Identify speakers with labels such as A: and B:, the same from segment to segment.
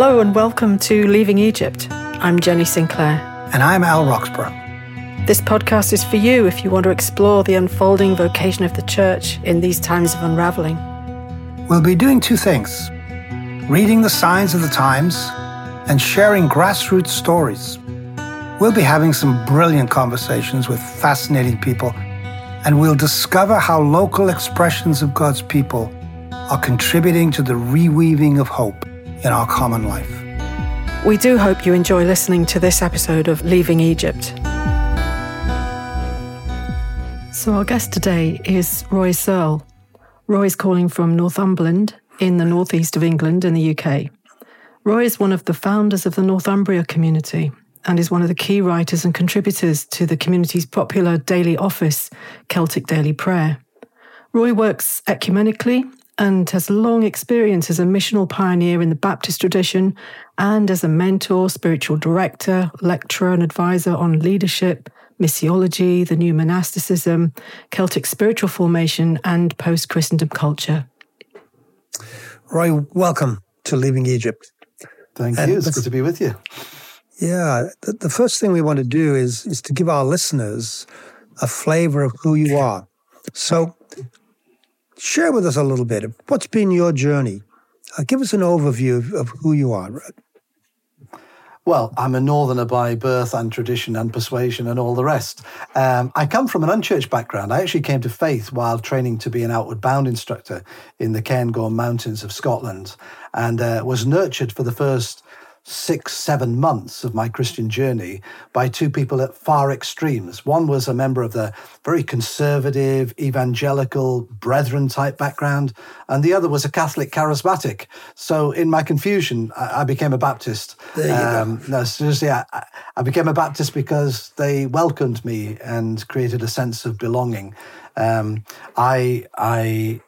A: Hello and welcome to Leaving Egypt. I'm Jenny Sinclair.
B: And I'm Al Roxburgh.
A: This podcast is for you if you want to explore the unfolding vocation of the church in these times of unraveling.
B: We'll be doing two things reading the signs of the times and sharing grassroots stories. We'll be having some brilliant conversations with fascinating people, and we'll discover how local expressions of God's people are contributing to the reweaving of hope in our common life.
A: We do hope you enjoy listening to this episode of Leaving Egypt. So, our guest today is Roy Searle. Roy is calling from Northumberland in the northeast of England in the UK. Roy is one of the founders of the Northumbria community and is one of the key writers and contributors to the community's popular daily office, Celtic Daily Prayer. Roy works ecumenically and has long experience as a missional pioneer in the Baptist tradition and as a mentor, spiritual director, lecturer, and advisor on leadership, missiology, the new monasticism, Celtic spiritual formation, and post Christendom culture.
B: Roy, welcome to Leaving Egypt.
C: Thank and you. It's good to be with you.
B: Yeah. The, the first thing we want to do is, is to give our listeners a flavor of who you are. So, share with us a little bit. What's been your journey? Uh, give us an overview of, of who you are.
C: Well, I'm a northerner by birth and tradition and persuasion and all the rest. Um, I come from an unchurched background. I actually came to faith while training to be an outward bound instructor in the Cairngorm Mountains of Scotland and uh, was nurtured for the first six, seven months of my Christian journey by two people at far extremes. One was a member of the very conservative, evangelical, brethren type background, and the other was a Catholic charismatic. So in my confusion, I, I became a Baptist.
B: Um.
C: No, seriously, I, I became a Baptist because they welcomed me and created a sense of belonging. Um, I, I,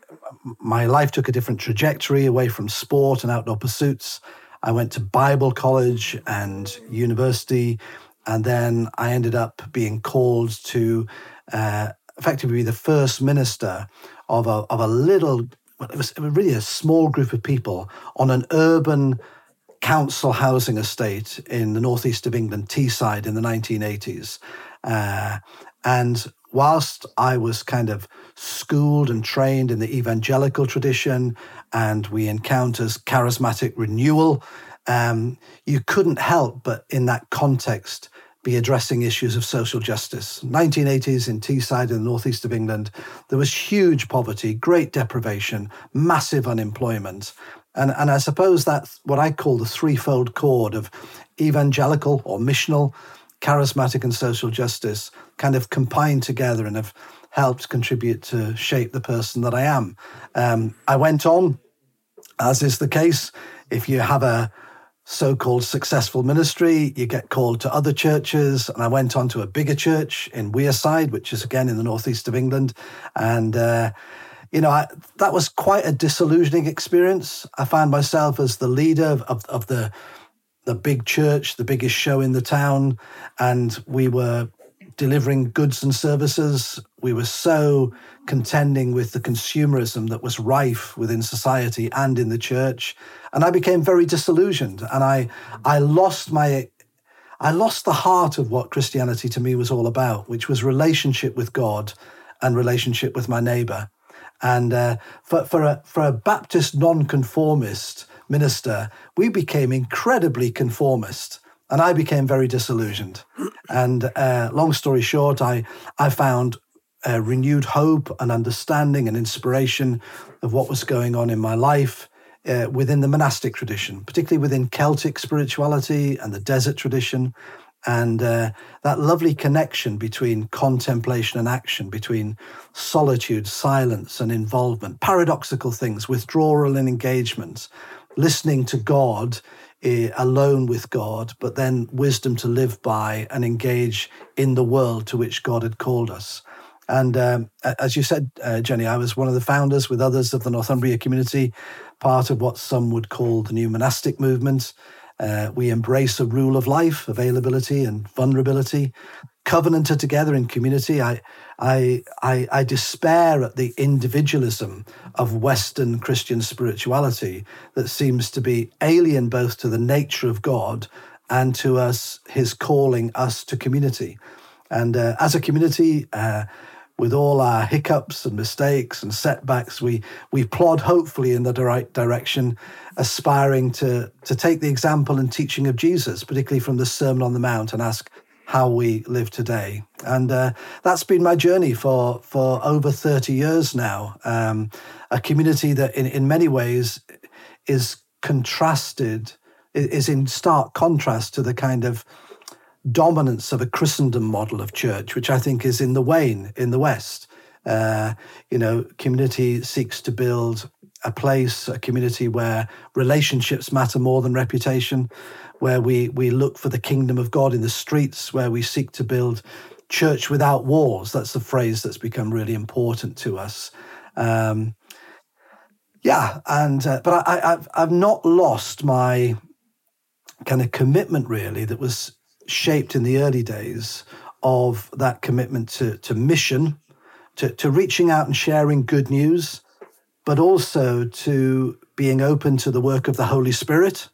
C: my life took a different trajectory away from sport and outdoor pursuits I went to Bible college and university, and then I ended up being called to uh, effectively be the first minister of a, of a little, it was really a small group of people on an urban council housing estate in the northeast of England, Teesside, in the 1980s. Uh, and whilst I was kind of schooled and trained in the evangelical tradition and we encounters charismatic renewal. Um, you couldn't help but, in that context, be addressing issues of social justice. 1980s in Teesside in the northeast of England, there was huge poverty, great deprivation, massive unemployment. And, and I suppose that's what I call the threefold chord of evangelical or missional, charismatic, and social justice kind of combined together and have helped contribute to shape the person that I am. Um, I went on, as is the case, if you have a so called successful ministry, you get called to other churches. And I went on to a bigger church in Wearside, which is again in the northeast of England. And, uh, you know, I, that was quite a disillusioning experience. I found myself as the leader of, of, of the the big church, the biggest show in the town, and we were delivering goods and services. We were so contending with the consumerism that was rife within society and in the church. And I became very disillusioned and I, I lost my I lost the heart of what Christianity to me was all about, which was relationship with God and relationship with my neighbor. And uh, for, for, a, for a Baptist nonconformist minister, we became incredibly conformist and I became very disillusioned. And uh, long story short, I I found a renewed hope and understanding and inspiration of what was going on in my life uh, within the monastic tradition, particularly within Celtic spirituality and the desert tradition. And uh, that lovely connection between contemplation and action, between solitude, silence, and involvement, paradoxical things, withdrawal and engagement, listening to God uh, alone with God, but then wisdom to live by and engage in the world to which God had called us. And um, as you said, uh, Jenny, I was one of the founders with others of the Northumbria community, part of what some would call the new monastic movement. Uh, we embrace a rule of life, availability and vulnerability, covenanted together in community. I, I, I, I despair at the individualism of Western Christian spirituality that seems to be alien both to the nature of God and to us, His calling us to community. And uh, as a community, uh, with all our hiccups and mistakes and setbacks, we we plod hopefully in the right direction, aspiring to to take the example and teaching of Jesus, particularly from the Sermon on the Mount, and ask how we live today. And uh, that's been my journey for for over thirty years now. Um, a community that, in in many ways, is contrasted, is in stark contrast to the kind of dominance of a Christendom model of church, which I think is in the wane in the West. Uh, you know, community seeks to build a place, a community where relationships matter more than reputation, where we we look for the kingdom of God in the streets, where we seek to build church without walls. That's the phrase that's become really important to us. Um, yeah, and uh, but I, I've I've not lost my kind of commitment really that was shaped in the early days of that commitment to, to mission, to, to reaching out and sharing good news, but also to being open to the work of the Holy Spirit,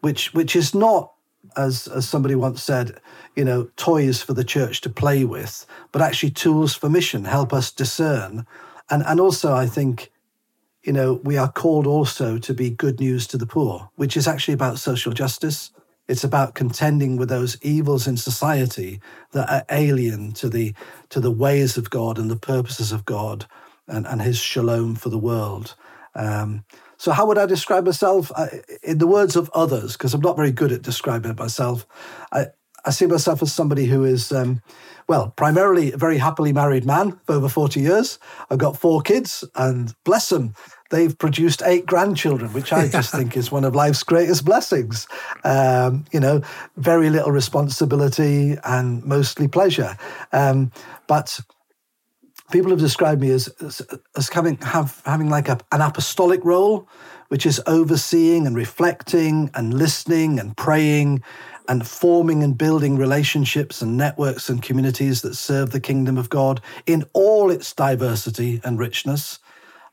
C: which which is not, as as somebody once said, you know, toys for the church to play with, but actually tools for mission, help us discern. And and also I think, you know, we are called also to be good news to the poor, which is actually about social justice it's about contending with those evils in society that are alien to the to the ways of God and the purposes of God and, and His shalom for the world. Um, so, how would I describe myself? I, in the words of others, because I'm not very good at describing myself, I, I see myself as somebody who is, um, well, primarily a very happily married man for over 40 years. I've got four kids, and bless them, they've produced eight grandchildren, which I just think is one of life's greatest blessings. Um, you know, very little responsibility and mostly pleasure. Um, but people have described me as as, as having have having like a, an apostolic role, which is overseeing and reflecting and listening and praying and forming and building relationships and networks and communities that serve the kingdom of God in all its diversity and richness.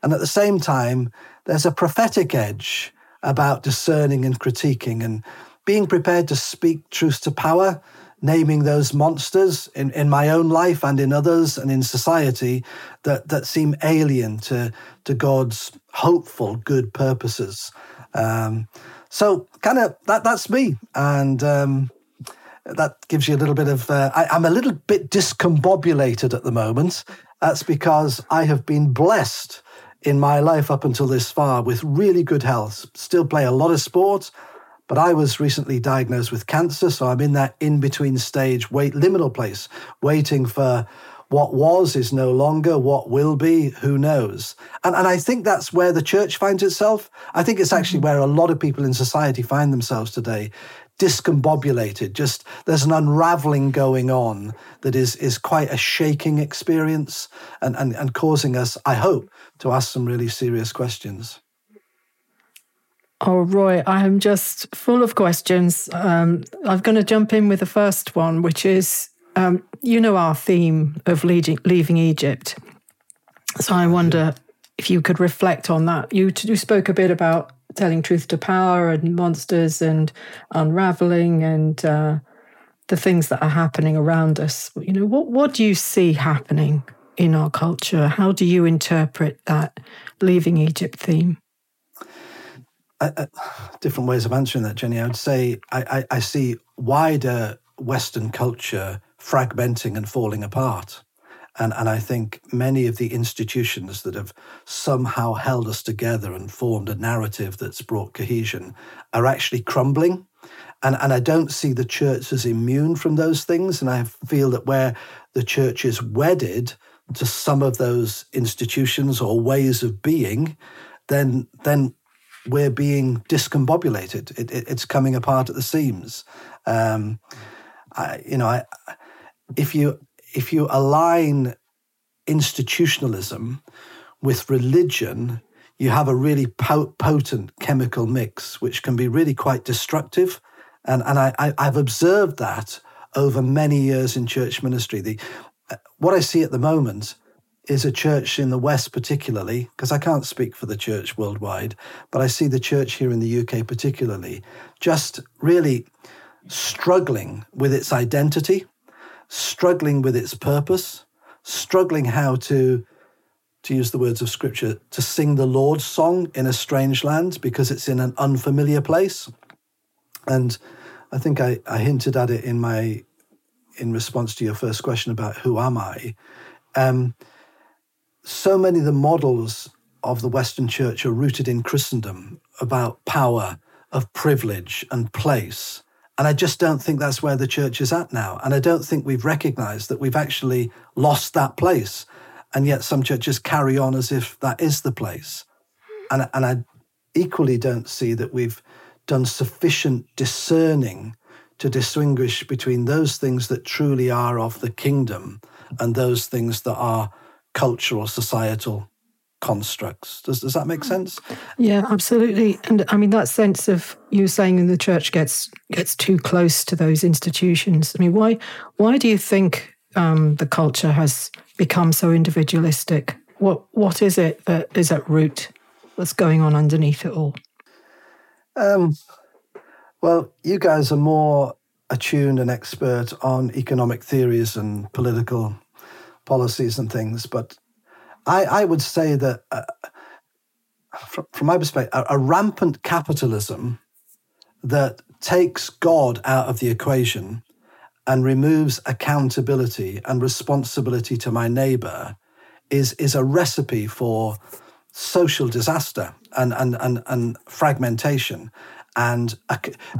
C: And at the same time, there's a prophetic edge about discerning and critiquing and being prepared to speak truth to power, naming those monsters in, in my own life and in others and in society that, that seem alien to, to God's hopeful, good purposes. Um, so, kind of, that, that's me. And um, that gives you a little bit of. Uh, I, I'm a little bit discombobulated at the moment. That's because I have been blessed in my life up until this far with really good health. Still play a lot of sports, but I was recently diagnosed with cancer, so I'm in that in between stage, wait liminal place, waiting for what was is no longer, what will be, who knows. And, and I think that's where the church finds itself. I think it's actually mm-hmm. where a lot of people in society find themselves today discombobulated. Just there's an unraveling going on that is is quite a shaking experience and, and, and causing us, I hope, to ask some really serious questions.
A: Oh, Roy, I am just full of questions. Um, I'm going to jump in with the first one, which is um, you know our theme of leaving, leaving Egypt. So I wonder if you could reflect on that. You, you spoke a bit about telling truth to power and monsters and unraveling and uh, the things that are happening around us. You know, what what do you see happening in our culture? How do you interpret that leaving Egypt theme?
C: different ways of answering that, Jenny. I would say I, I, I see wider Western culture fragmenting and falling apart. And, and I think many of the institutions that have somehow held us together and formed a narrative that's brought cohesion are actually crumbling. And, and I don't see the church as immune from those things. And I feel that where the church is wedded to some of those institutions or ways of being, then, then we're being discombobulated. It, it, it's coming apart at the seams. Um, I, you know, I, if you if you align institutionalism with religion, you have a really potent chemical mix, which can be really quite destructive. And, and I, I, I've observed that over many years in church ministry. The, uh, what I see at the moment is a church in the West, particularly, because I can't speak for the church worldwide, but I see the church here in the UK, particularly, just really struggling with its identity, struggling with its purpose, struggling how to, to use the words of scripture, to sing the Lord's song in a strange land because it's in an unfamiliar place. And I think I, I hinted at it in my in response to your first question about who am I. Um, so many of the models of the Western Church are rooted in Christendom about power, of privilege, and place. And I just don't think that's where the church is at now. And I don't think we've recognized that we've actually lost that place. And yet some churches carry on as if that is the place. And, and I equally don't see that we've done sufficient discerning to distinguish between those things that truly are of the kingdom and those things that are cultural, societal constructs. Does, does that make sense?
A: Yeah, absolutely. And I mean that sense of you saying in the church gets gets too close to those institutions. I mean, why why do you think um, the culture has become so individualistic? What what is it that is at root What's going on underneath it all?
C: Um, well, you guys are more attuned and expert on economic theories and political policies and things, but I, I would say that, uh, from, from, my perspective, a, a rampant capitalism that takes God out of the equation and removes accountability and responsibility to my neighbor is, is a recipe for social disaster and, and, and, and fragmentation and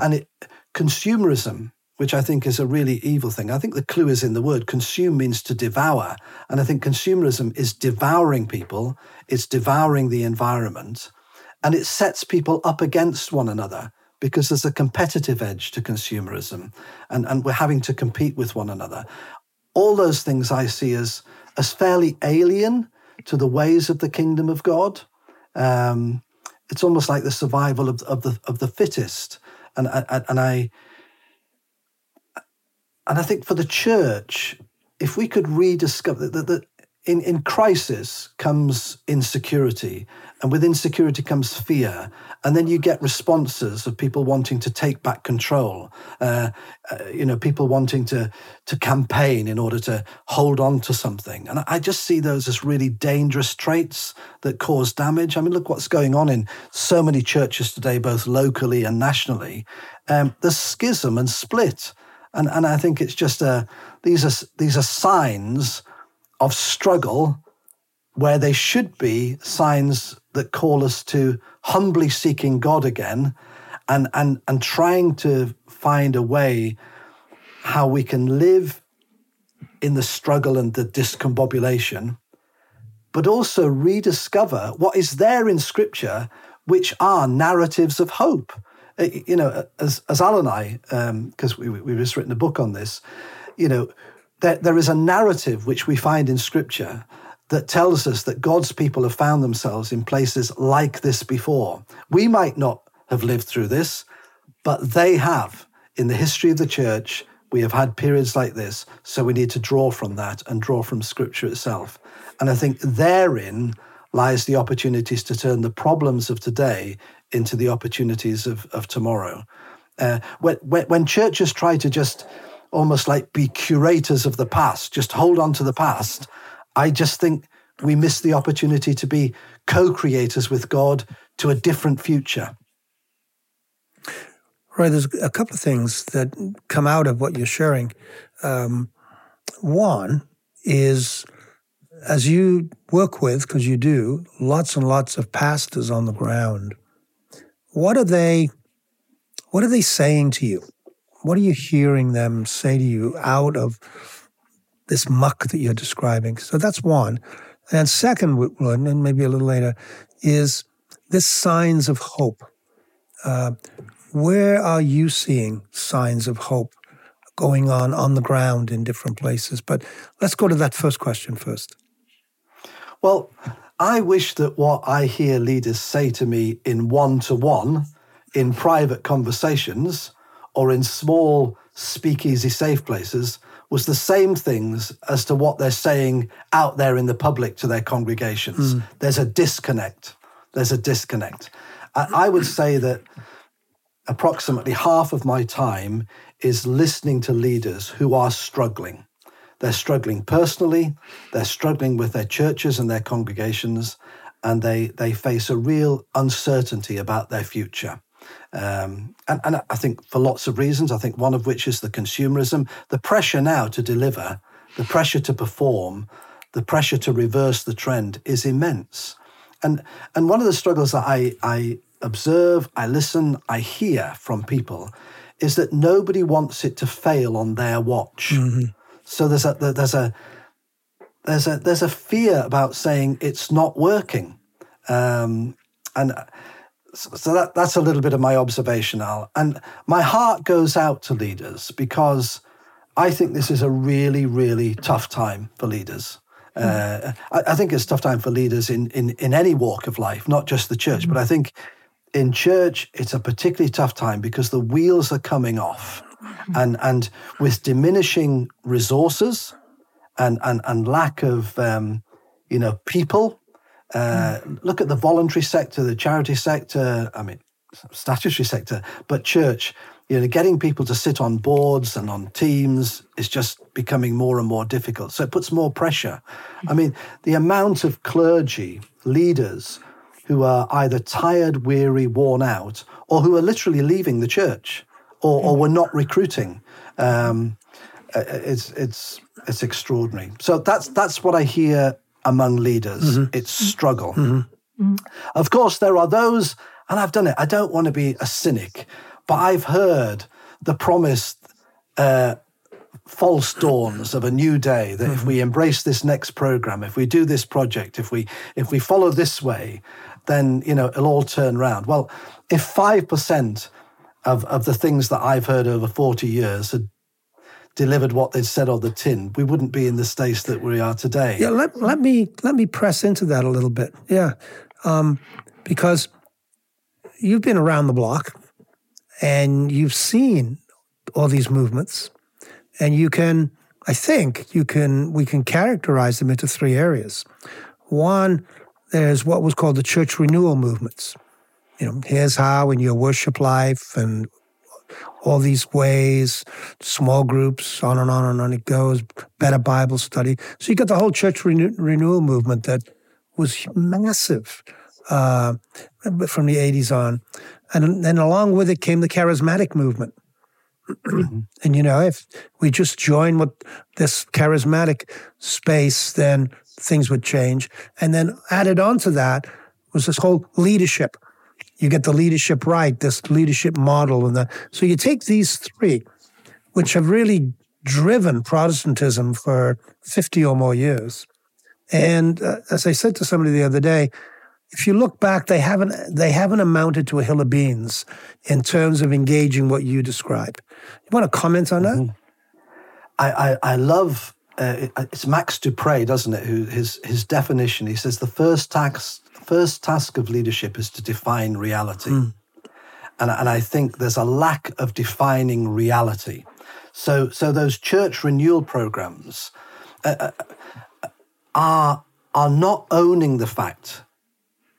C: and it, consumerism, which I think is a really evil thing. I think the clue is in the word. Consume means to devour, and I think consumerism is devouring people. It's devouring the environment, and it sets people up against one another because there's a competitive edge to consumerism, and and we're having to compete with one another. All those things I see as as fairly alien to the ways of the kingdom of God. Um, it's almost like the survival of, of the of the fittest. And and, and I and I think for the church, if we could rediscover that, that in, in crisis comes insecurity, and with insecurity comes fear. And then you get responses of people wanting to take back control, uh, uh, you know, people wanting to, to campaign in order to hold on to something. And I just see those as really dangerous traits that cause damage. I mean, look what's going on in so many churches today, both locally and nationally. Um, there's schism and split. And, and I think it's just a, these are, these are signs of struggle where they should be signs that call us to humbly seeking God again and, and, and trying to find a way how we can live in the struggle and the discombobulation, but also rediscover what is there in Scripture, which are narratives of hope. Uh, you know, as, as Al and I, because um, we, we've just written a book on this, you know, there, there is a narrative which we find in Scripture that tells us that God's people have found themselves in places like this before. We might not have lived through this, but they have. In the history of the church, we have had periods like this, so we need to draw from that and draw from Scripture itself. And I think therein lies the opportunities to turn the problems of today into the opportunities of, of tomorrow. Uh, when, when churches try to just almost like be curators of the past, just hold on to the past. I just think we miss the opportunity to be co creators with God to a different future.
B: Right. There's a couple of things that come out of what you're sharing. Um, one is as you work with, because you do, lots and lots of pastors on the ground, what are they what are they saying to you? What are you hearing them say to you out of this muck that you're describing? So that's one. And second, and maybe a little later, is this signs of hope. Uh, where are you seeing signs of hope going on on the ground in different places? But let's go to that first question first.
C: Well, I wish that what I hear leaders say to me in one to one, in private conversations, or in small speakeasy safe places was the same things as to what they're saying out there in the public to their congregations. Mm. There's a disconnect. There's a disconnect. I, I would say that approximately half of my time is listening to leaders who are struggling. They're struggling personally, they're struggling with their churches and their congregations, and they, they face a real uncertainty about their future. Um, and, and I think for lots of reasons, I think one of which is the consumerism, the pressure now to deliver, the pressure to perform, the pressure to reverse the trend is immense. And, and one of the struggles that I, I observe, I listen, I hear from people is that nobody wants it to fail on their watch. Mm-hmm. So there's a, there's a, there's a, there's a fear about saying it's not working. Um, and so that, that's a little bit of my observation, Al. And my heart goes out to leaders because I think this is a really, really tough time for leaders. Mm. Uh, I, I, think it's a tough time for leaders in, in, in any walk of life, not just the church. Mm. But I think in church, it's a particularly tough time because the wheels are coming off. Mm. And, and with diminishing resources and, and, and lack of um, you know, people uh, look at the voluntary sector, the charity sector, I mean, statutory sector, but church, you know, getting people to sit on boards and on teams is just becoming more and more difficult. So it puts more pressure. I mean, the amount of clergy, leaders who are either tired, weary, worn out, or who are literally leaving the church or, or were not recruiting. Um, uh, it's, it's, it's extraordinary. So that's, that's what I hear among leaders. Mm-hmm. It's struggle. Mm-hmm. mm-hmm. Of course, there are those, and I've done it. I don't want to be a cynic, but I've heard the promised uh, false dawns of a new day that mm-hmm. if we embrace this next program, if we do this project, if we if we follow this way, then you know it'll all turn around. Well, if five percent of, of the things that I've heard over 40 years had delivered what they'd said on the tin, we wouldn't be in the state that we are today.
D: Yeah, let, let me let me press into that a little bit. Yeah, um, because you've been around the block and you've seen all these movements, and you can, I think, you can we can characterize them into three areas. One, there's what was called the church renewal movements. You know, here's how in your worship life and all these ways, small groups, on and on and on it goes, better Bible study. So you got the whole church renew- renewal movement that was massive uh, from the 80s on. And then along with it came the charismatic movement. and you know, if we just join with this charismatic space, then things would change. And then added on to that was this whole leadership you get the leadership right, this leadership model, and. So you take these three, which have really driven Protestantism for 50 or more years. And uh, as I said to somebody the other day, if you look back, they haven't they haven't amounted to a hill of beans in terms of engaging what you describe. You want to comment on that? Mm-hmm.
C: I, I, I love uh, it's Max De Pree, doesn't it? Who his his definition? He says the first tax first task of leadership is to define reality. Mm. And, and I think there's a lack of defining reality. So, so those church renewal programs uh, uh, are, are not owning the fact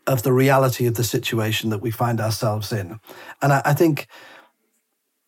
C: of the reality of the situation that we find ourselves in. And I, I think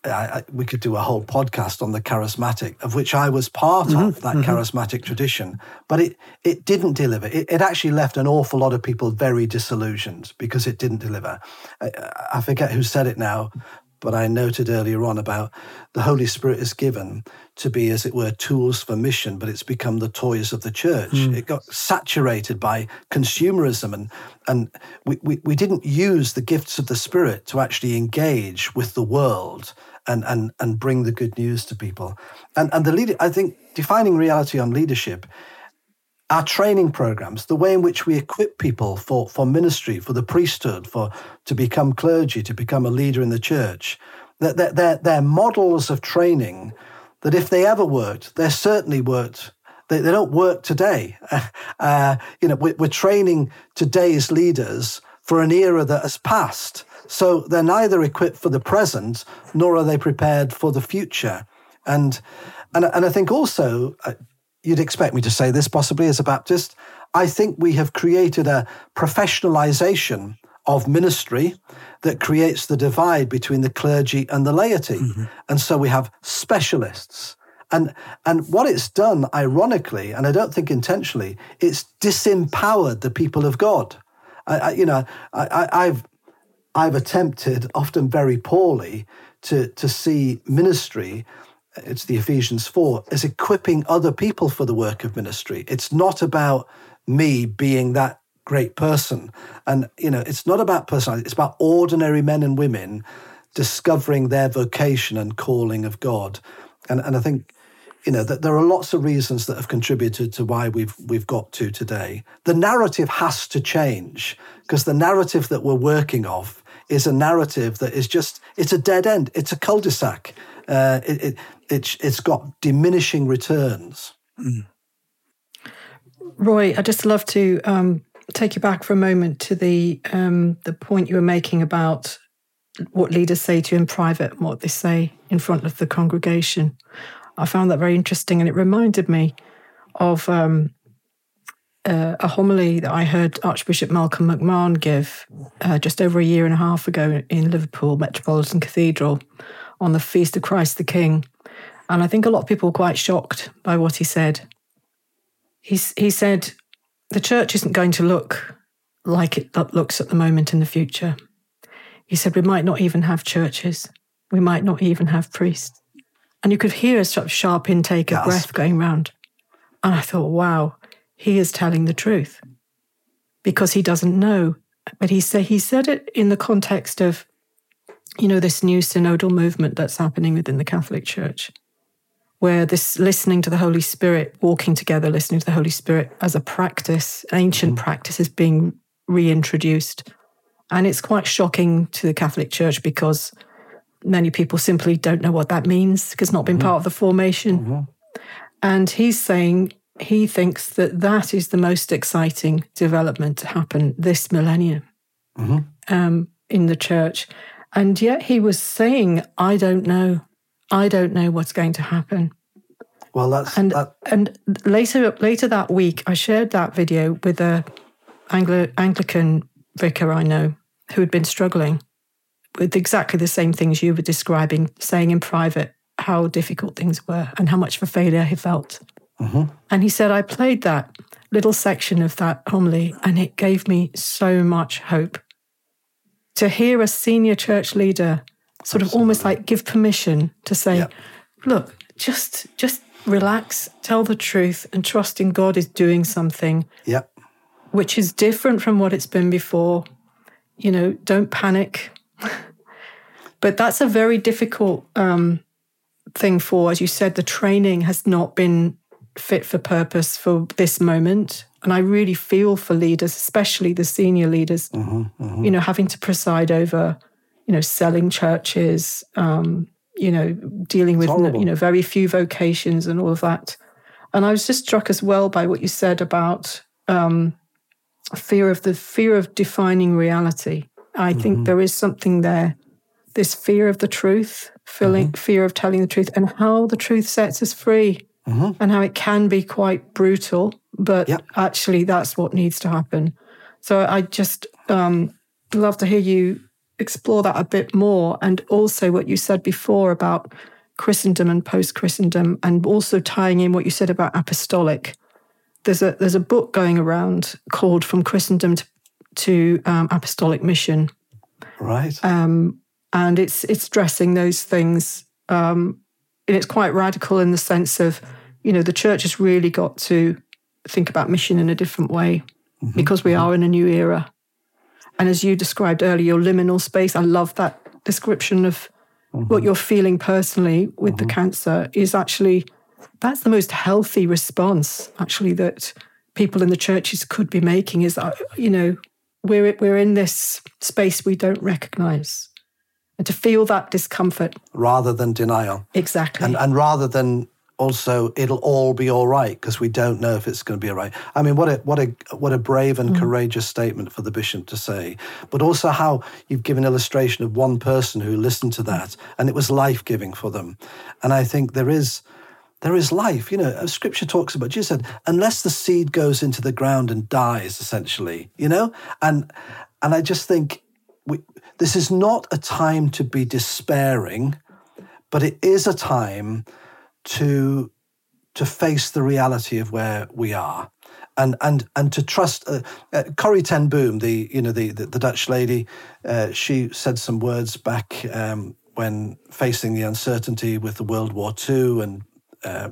C: I, I, we could do a whole podcast on the charismatic, of which I was part mm-hmm, of that mm-hmm. charismatic tradition. But it it didn't deliver. It, it, actually left an awful lot of people very disillusioned because it didn't deliver. I, I, forget who said it now, but I noted earlier on about the Holy Spirit is given to be, as it were, tools for mission, but it's become the toys of the church. Mm. It got saturated by consumerism, and and we, we, we didn't use the gifts of the Spirit to actually engage with the world and and and bring the good news to people. And and the leader, I think, defining reality on leadership, our training programs, the way in which we equip people for for ministry, for the priesthood, for to become clergy, to become a leader in the church, that they're, they're, they're models of training that if they ever worked, they're certainly worked they, they, don't work today. Uh, you know, we're, we're, training today's leaders for an era that has passed. So they're neither equipped for the present nor are they prepared for the future. And and and I think also uh, you'd expect me to say this possibly as a Baptist. I think we have created a professionalization of ministry that creates the divide between the clergy and the laity. Mm-hmm. And so we have specialists. And, and what it's done, ironically, and I don't think intentionally, it's disempowered the people of God. I, I you know, I, I've, I've attempted, often very poorly, to, to see ministry it's the Ephesians 4, as equipping other people for the work of ministry. It's not about me being that great person. And, you know, it's not about personality, it's about ordinary men and women discovering their vocation and calling of God. And, and I think, you know, that there are lots of reasons that have contributed to why we've we've got to today. The narrative has to change because the narrative that we're working off is a narrative that is just it's a dead end. It's a cul-de-sac. Uh, it, it, it, it's got diminishing returns. Mm.
A: Roy, I'd just love to um, take you back for a moment to the um, the point you were making about what leaders say to you in private and what they say in front of the congregation. I found that very interesting, and it reminded me of um, uh, a homily that I heard Archbishop Malcolm McMahon give uh, just over a year and a half ago in Liverpool Metropolitan Cathedral on the Feast of Christ the King. And I think a lot of people were quite shocked by what he said. He, he said, the church isn't going to look like it looks at the moment in the future. He said, We might not even have churches. We might not even have priests. And you could hear a sort of sharp intake of yes. breath going round. And I thought, wow, he is telling the truth because he doesn't know. But he, say, he said it in the context of, you know, this new synodal movement that's happening within the Catholic Church where this listening to the Holy Spirit, walking together, listening to the Holy Spirit as a practice, ancient mm. practice, is being reintroduced. And it's quite shocking to the Catholic Church because many people simply don't know what that means because not been mm-hmm. part of the formation. Mm-hmm. And he's saying he thinks that that is the most exciting development to happen this millennium mm-hmm. um, in the church. And yet he was saying, I don't know. I don't know what's going to happen.
C: Well, that's
A: and
C: that...
A: and later later that week, I shared that video with a Anglo- Anglican vicar I know who had been struggling with exactly the same things you were describing, saying in private how difficult things were and how much of a failure he felt. Mm-hmm. And he said, I played that little section of that homily and it gave me so much hope. To hear a senior church leader sort of almost like give permission to say, yep. look, just just relax, tell the truth, and trust in God is doing something.
C: Yep.
A: Which is different from what it's been before. You know, don't panic. but that's a very difficult um, thing for, as you said, the training has not been fit for purpose for this moment. And I really feel for leaders, especially the senior leaders, mm-hmm, mm-hmm. you know, having to preside over you know, selling churches, um, you know, dealing with, you know, very few vocations and all of that. And I was just struck as well by what you said about um, fear of the fear of defining reality. I mm-hmm. think there is something there, this fear of the truth, feeling, mm-hmm. fear of telling the truth, and how the truth sets us free, mm-hmm. and how it can be quite brutal, but yep. actually that's what needs to happen. So I just um, love to hear you explore that a bit more. And also what you said before about Christendom and post Christendom, and also tying in what you said about apostolic. There's a there's a book going around called From Christendom to, to um, Apostolic Mission.
C: Right.
A: Um, and it's it's stressing those things. Um, and it's quite radical in the sense of, you know, the church has really got to think about mission in a different way mm-hmm. because we are in a new era. And as you described earlier, your liminal space, I love that description of mm-hmm. what you're feeling personally with mm-hmm. the cancer is actually that's the most healthy response actually that people in the churches could be making is that you know we're we're in this space we don't recognize and to feel that discomfort
C: rather than denial
A: exactly
C: and and rather than also it'll all be all right because we don't know if it's going to be all right. I mean, what a what a what a brave and mm. courageous statement for the bishop to say, but also how you've given illustration of one person who listened to that and it was life giving for them. And I think there is there is life. You know, Scripture talks about. Jesus said, unless the seed goes into the ground and dies, essentially. You know, and and I just think we, this is not a time to be despairing, but it is a time to to face the reality of where we are and and and to trust uh, uh, Corrie ten Boom, the you know the the, the Dutch lady, uh, she said some words back um, when facing the uncertainty with the World War II and uh,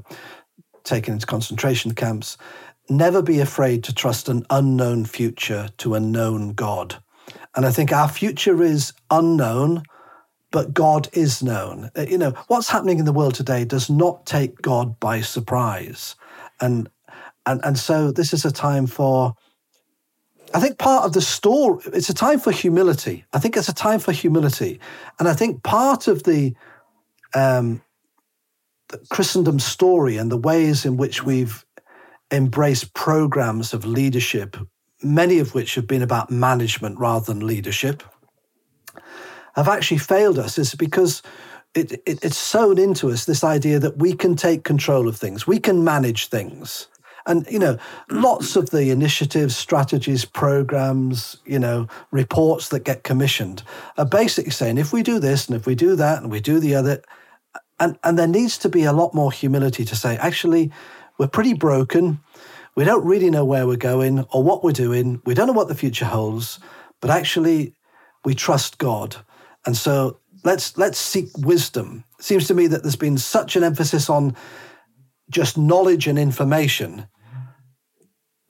C: taken into concentration camps. Never be afraid to trust an unknown future to a known God, and I think our future is unknown but God is known. Uh, you know, what's happening in the world today does not take God by surprise. And and and so this is a time for I think part of the story it's a time for humility. I think it's a time for humility. And I think part of the um the Christendom story and the ways in which we've embraced programs of leadership, many of which have been about management rather than leadership have actually failed us is because it, it, it's sewn into us this idea that we can take control of things, we can manage things. And, you know, lots of the initiatives, strategies, programs, you know, reports that get commissioned are basically saying if we do this and if we do that and we do the other, and, and there needs to be a lot more humility to say, actually, we're pretty broken. We don't really know where we're going or what we're doing. We don't know what the future holds, but actually, we trust God. And so let's let's seek wisdom. It seems to me that there's been such an emphasis on just knowledge and information,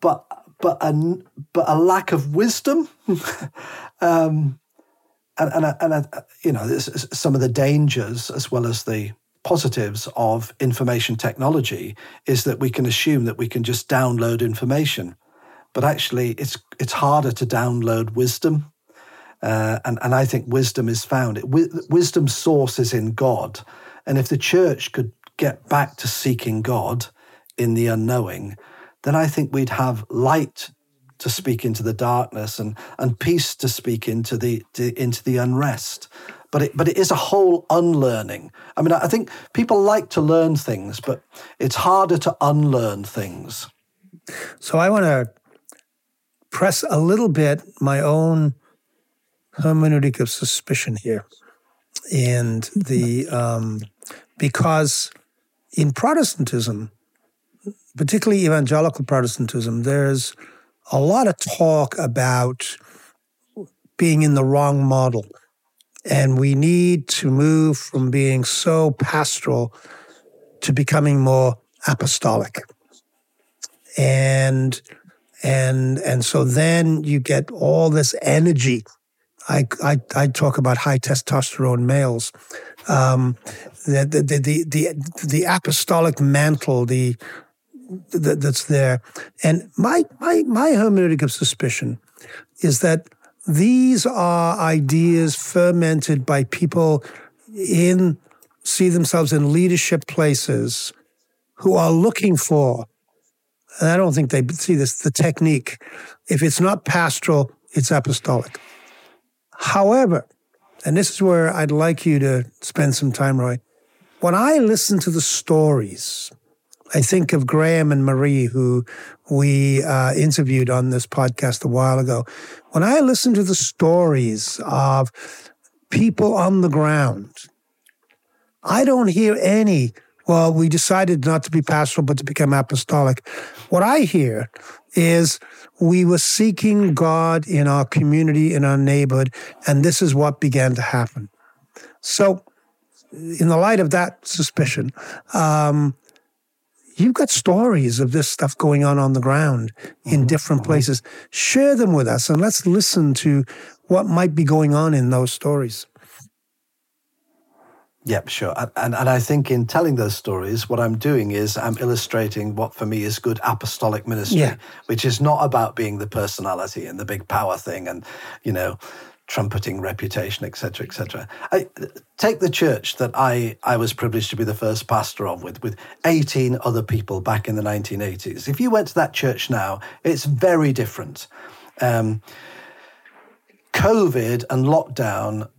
C: but but a but a lack of wisdom. um, and and, and you know, some of the dangers as well as the positives of information technology is that we can assume that we can just download information, but actually, it's it's harder to download wisdom. Uh, and, and I think wisdom is found. wisdom's source is in God. And if the church could get back to seeking God in the unknowing, then I think we'd have light to speak into the darkness and, and peace to speak into the to, into the unrest. But it, but it is a whole unlearning. I mean, I think people like to learn things, but it's harder to unlearn things.
D: So I want to press a little bit my own hermeneutic of suspicion here. And the um, because in Protestantism, particularly evangelical Protestantism, there's a lot of talk about being in the wrong model. And we need to move from being so pastoral to becoming more apostolic. And and and so then you get all this energy I, I, I talk about high testosterone males. Um, the, the, the, the, the apostolic mantle, the, the, that's there. And my, my, my hermeneutic of suspicion is that these are ideas fermented by people in, see themselves in leadership places who are looking for, and I don't think they see this, the technique. If it's not pastoral, it's apostolic. However, and this is where I'd like you to spend some time, Roy. When I listen to the stories, I think of Graham and Marie, who we uh, interviewed on this podcast a while ago. When I listen to the stories of people on the ground, I don't hear any, well, we decided not to be pastoral, but to become apostolic. What I hear is we were seeking God in our community, in our neighborhood, and this is what began to happen. So, in the light of that suspicion, um, you've got stories of this stuff going on on the ground in mm-hmm. different mm-hmm. places. Share them with us and let's listen to what might be going on in those stories.
C: Yep, sure. And, and I think in telling those stories, what I'm doing is I'm illustrating what for me is good apostolic ministry, yeah. which is not about being the personality and the big power thing and, you know, trumpeting reputation, etc., etc. Take the church that I, I was privileged to be the first pastor of with, with 18 other people back in the 1980s. If you went to that church now, it's very different. Um, COVID and lockdown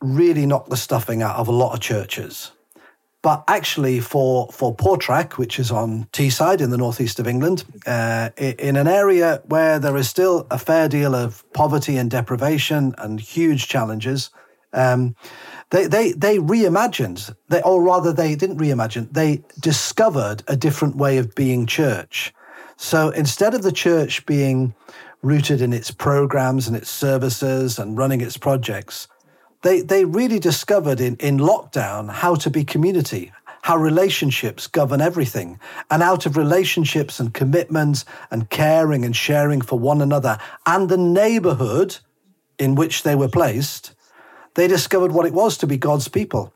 C: really knocked the stuffing out of a lot of churches. But actually, for, for Portrack, which is on Teesside in the northeast of England, uh, in an area where there is still a fair deal of poverty and deprivation and huge challenges, um, they, they, they reimagined, they, or rather, they didn't reimagine, they discovered a different way of being church. So instead of the church being rooted in its programs and its services and running its projects, they, they really discovered in, in lockdown how to be community, how relationships govern everything. And out of relationships and commitments and caring and sharing for one another and the neighborhood in which they were placed, they discovered what it was to be God's people.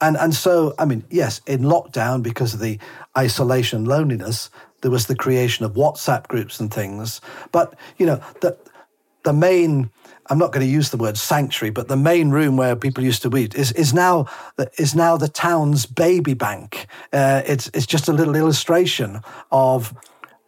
C: And, and so, I mean, yes, in lockdown, because of the isolation loneliness, there was the creation of WhatsApp groups and things. But, you know, the, the main I'm not going to use the word sanctuary, but the main room where people used to eat is, is now is now the town's baby bank. Uh, it's it's just a little illustration of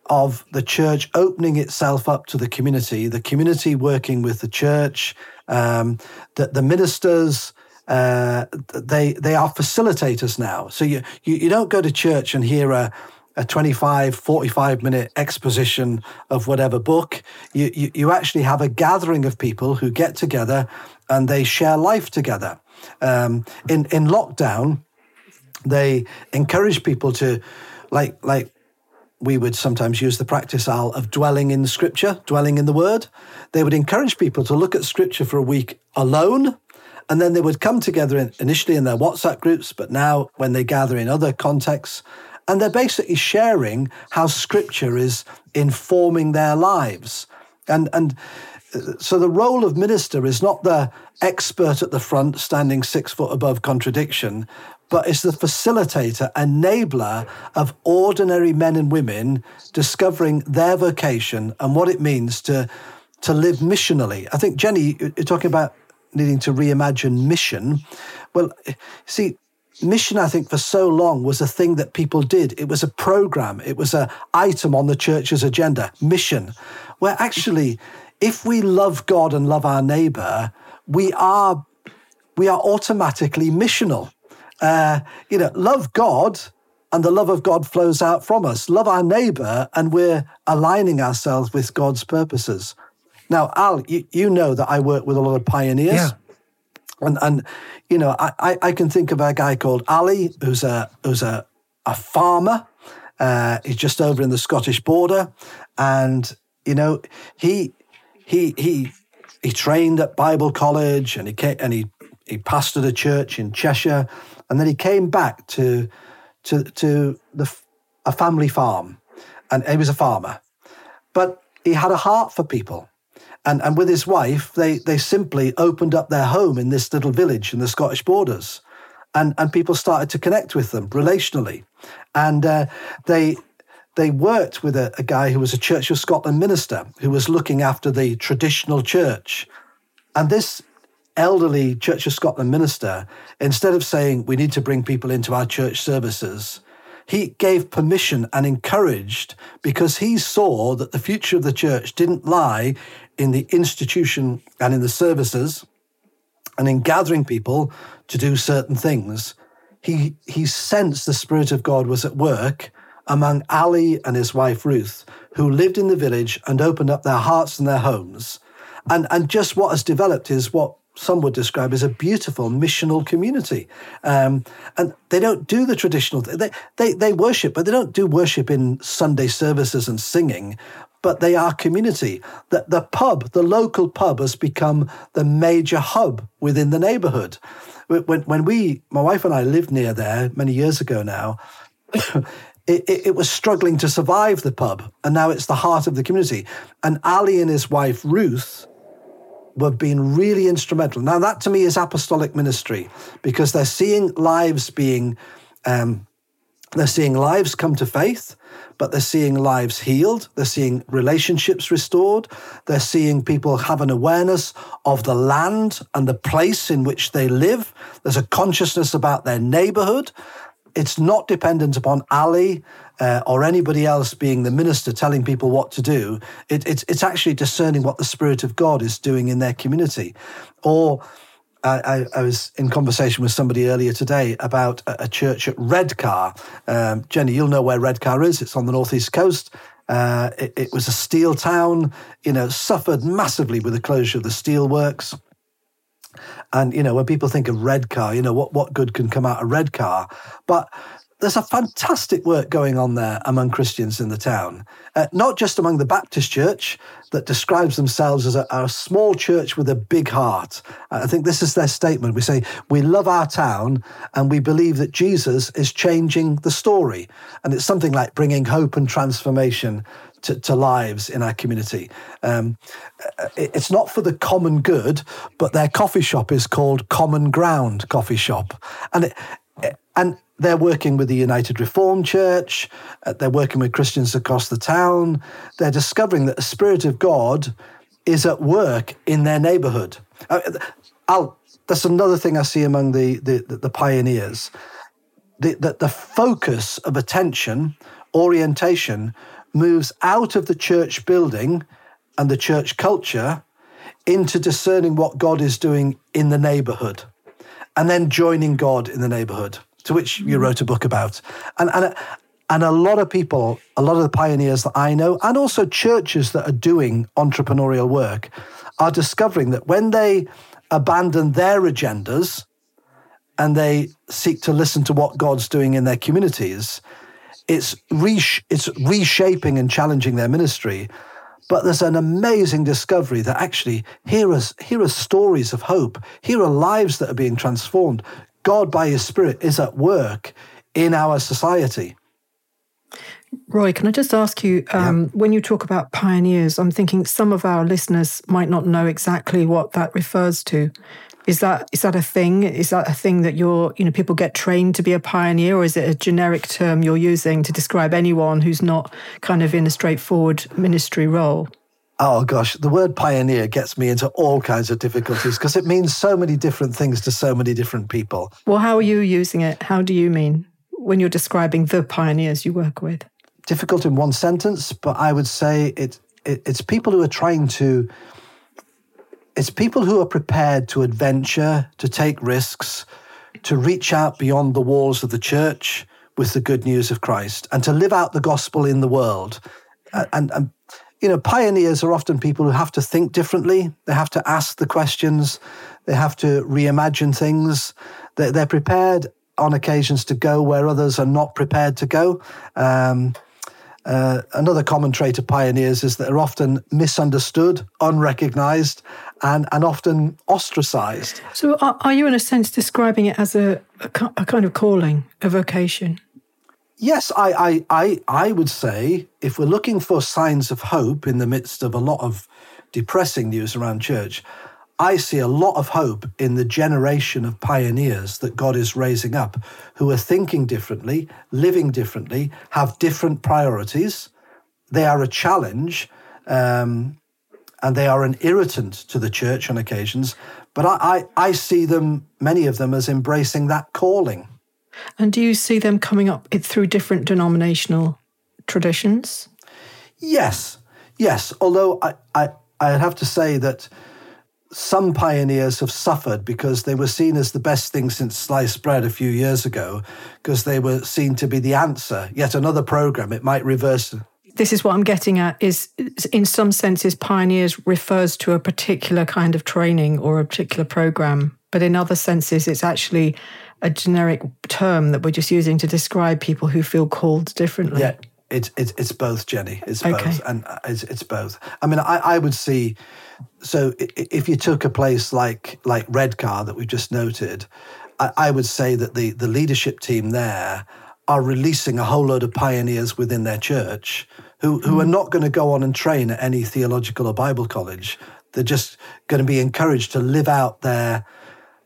C: of the church opening itself up to the community, the community working with the church, um, that the ministers. Uh, they they are facilitators now. So you, you you don't go to church and hear a a 25, 45 minute exposition of whatever book. You, you, you, actually have a gathering of people who get together and they share life together. Um, in, in lockdown, they encourage people to, like, like we would sometimes use the practice, Al, of dwelling in scripture, dwelling in the word. They would encourage people to look at scripture for a week alone and then they would come together in, initially in their WhatsApp groups, but now when they gather in other contexts, and they're basically sharing how scripture is informing their lives. And, and uh, so the role of minister is not the expert at the front standing six foot above contradiction, but it's the facilitator, enabler of ordinary men and women discovering their vocation and what it means to, to live missionally. I think, Jenny, you're talking about needing to reimagine mission. Well, see, mission i think for so long was a thing that people did. It was a program. It was a item on the church's agenda mission where actually if we love god and love our neighbor we are we are automatically missional. Uh, you know love god and the love of god flows out from us. Love our neighbor and we're aligning ourselves with god's purposes. Now al you, you know that i work with a lot of pioneers.
D: Yeah.
C: And, and you know, I, I can think of a guy called Ali, who's a who's a, a farmer. Uh, he's just over in the Scottish border, and you know, he he he he trained at Bible college, and he came, and he he pastored a church in Cheshire, and then he came back to to to the a family farm, and he was a farmer, but he had a heart for people and, and with his wife, they, they simply opened up their home in this little village in the Scottish borders. And, and people started to connect with them relationally. And uh, they, they worked with a, a guy who was a Church of Scotland minister who was looking after the traditional church. And this elderly Church of Scotland minister, instead of saying, we need to bring people into our church services, he gave permission and encouraged because he saw that the future of the church didn't lie in the institution and in the services and in gathering people to do certain things. He, he sensed the Spirit of God was at work among Ali and his wife Ruth, who lived in the village and opened up their hearts and their homes. And, and just what has developed is what some would describe as a beautiful missional community. Um, and they don't do the traditional, they, they, they worship, but they don't do worship in Sunday services and singing but they are community. The, the pub, the local pub, has become the major hub within the neighborhood. When, when we, my wife and I lived near there many years ago now, it, it, it, was struggling to survive the pub, and now it's the heart of the community. And Ali and his wife, Ruth, were being really instrumental. Now, that to me is apostolic ministry because they're seeing lives being um, They're seeing lives come to faith, but they're seeing lives healed. They're seeing relationships restored. They're seeing people have an awareness of the land and the place in which they live. There's a consciousness about their neighborhood. It's not dependent upon Ali uh, or anybody else being the minister telling people what to do. It, it's, it's actually discerning what the Spirit of God is doing in their community. Or I, I, was in conversation with somebody earlier today about a, a church at Redcar. Um, Jenny, you'll know where Redcar is. It's on the northeast coast. Uh, it, it, was a steel town, you know, suffered massively with the closure of the steel works. And you know, when people think of Redcar, you know what what good can come out of Redcar? But there's a fantastic work going on there among Christians in the town, uh, not just among the Baptist church that describes themselves as a, a, small church with a big heart. I think this is their statement. We say, We love our town and we believe that Jesus is changing the story. And it's something like bringing hope and transformation to, to lives in our community. Um, it, it's not for the common good, but their coffee shop is called Common Ground Coffee Shop. And it, and they're working with the United Reformed Church, uh, they're working with Christians across the town. They're discovering that the Spirit of God is at work in their neighborhood. Uh, I'll, that's another thing I see among the, the, the pioneers. The, the, the focus of attention, orientation, moves out of the church building and the church culture into discerning what God is doing in the neighborhood and then joining God in the neighborhood to which you mm. wrote a book about. And, and, and a lot of people, a lot of the pioneers that I know, and also churches that are doing entrepreneurial work, are discovering that when they abandon their agendas and they seek to listen to what God's doing in their communities, it's, resh- it's reshaping and challenging their ministry. But there's an amazing discovery that actually here are, here are stories of hope. Here are lives that are being transformed. God, by His Spirit, is at work in our society.
A: Roy, can I just ask you, um, yeah. when you talk about pioneers, I'm thinking some of our listeners might not know exactly what that refers to. Is that is that a thing? Is that a thing that you're, you know, people get trained to be a pioneer, or is it a generic term you're using to describe anyone who's not kind of in a straightforward ministry role?
C: Oh gosh, the word pioneer gets me into all kinds of difficulties because it means so many different things to so many different people.
A: Well, how are you using it? How do you mean when you're describing the pioneers you work with?
C: Difficult in one sentence, but I would say it, it it's people who are trying to it's people who are prepared to adventure, to take risks, to reach out beyond the walls of the church with the good news of Christ and to live out the gospel in the world. And, and you know, pioneers are often people who have to think differently. They have to ask the questions. They have to reimagine things. They're, they're prepared on occasions to go where others are not prepared to go. Um, uh, another common trait of pioneers is that they're often misunderstood, unrecognized, and, and often ostracized.
A: So, are, are you, in a sense, describing it as a, a, a kind of calling, a vocation?
C: Yes, I, I, I, I would say if we're looking for signs of hope in the midst of a lot of depressing news around church, I see a lot of hope in the generation of pioneers that God is raising up who are thinking differently, living differently, have different priorities. They are a challenge um, and they are an irritant to the church on occasions. But I, I, I see them, many of them, as embracing that calling.
A: And do you see them coming up through different denominational traditions?
C: Yes, yes. Although I, I, I'd have to say that some pioneers have suffered because they were seen as the best thing since sliced bread a few years ago, because they were seen to be the answer. Yet another program, it might reverse.
A: This is what I'm getting at is in some senses, pioneers refers to a particular kind of training or a particular program. But in other senses, it's actually a generic term that we're just using to describe people who feel called differently.
C: Yeah, it's it's, it's both, Jenny. It's okay. both, and uh, it's, it's both. I mean, I, I would see. So if you took a place like like Redcar that we've just noted, I, I would say that the the leadership team there are releasing a whole load of pioneers within their church who who mm. are not going to go on and train at any theological or Bible college. They're just going to be encouraged to live out their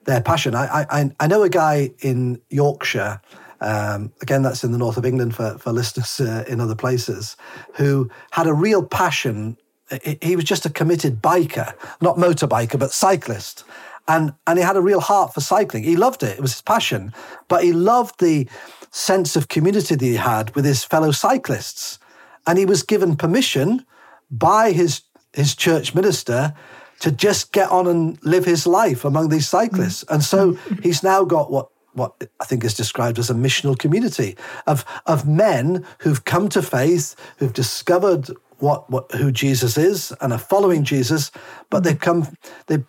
C: their passion. I, I, I know a guy in Yorkshire. Um, again, that's in the north of England for, for listeners uh, in other places, who had a real passion. He was just a committed biker, not motorbiker, but cyclist. And, and he had a real heart for cycling. He loved it. It was his passion. But he loved the sense of community that he had with his fellow cyclists. And he was given permission by his, his church minister to just get on and live his life among these cyclists. And so he's now got what what I think is described as a missional community of of men who've come to faith, who've discovered what, what who Jesus is and are following Jesus, but they've come they've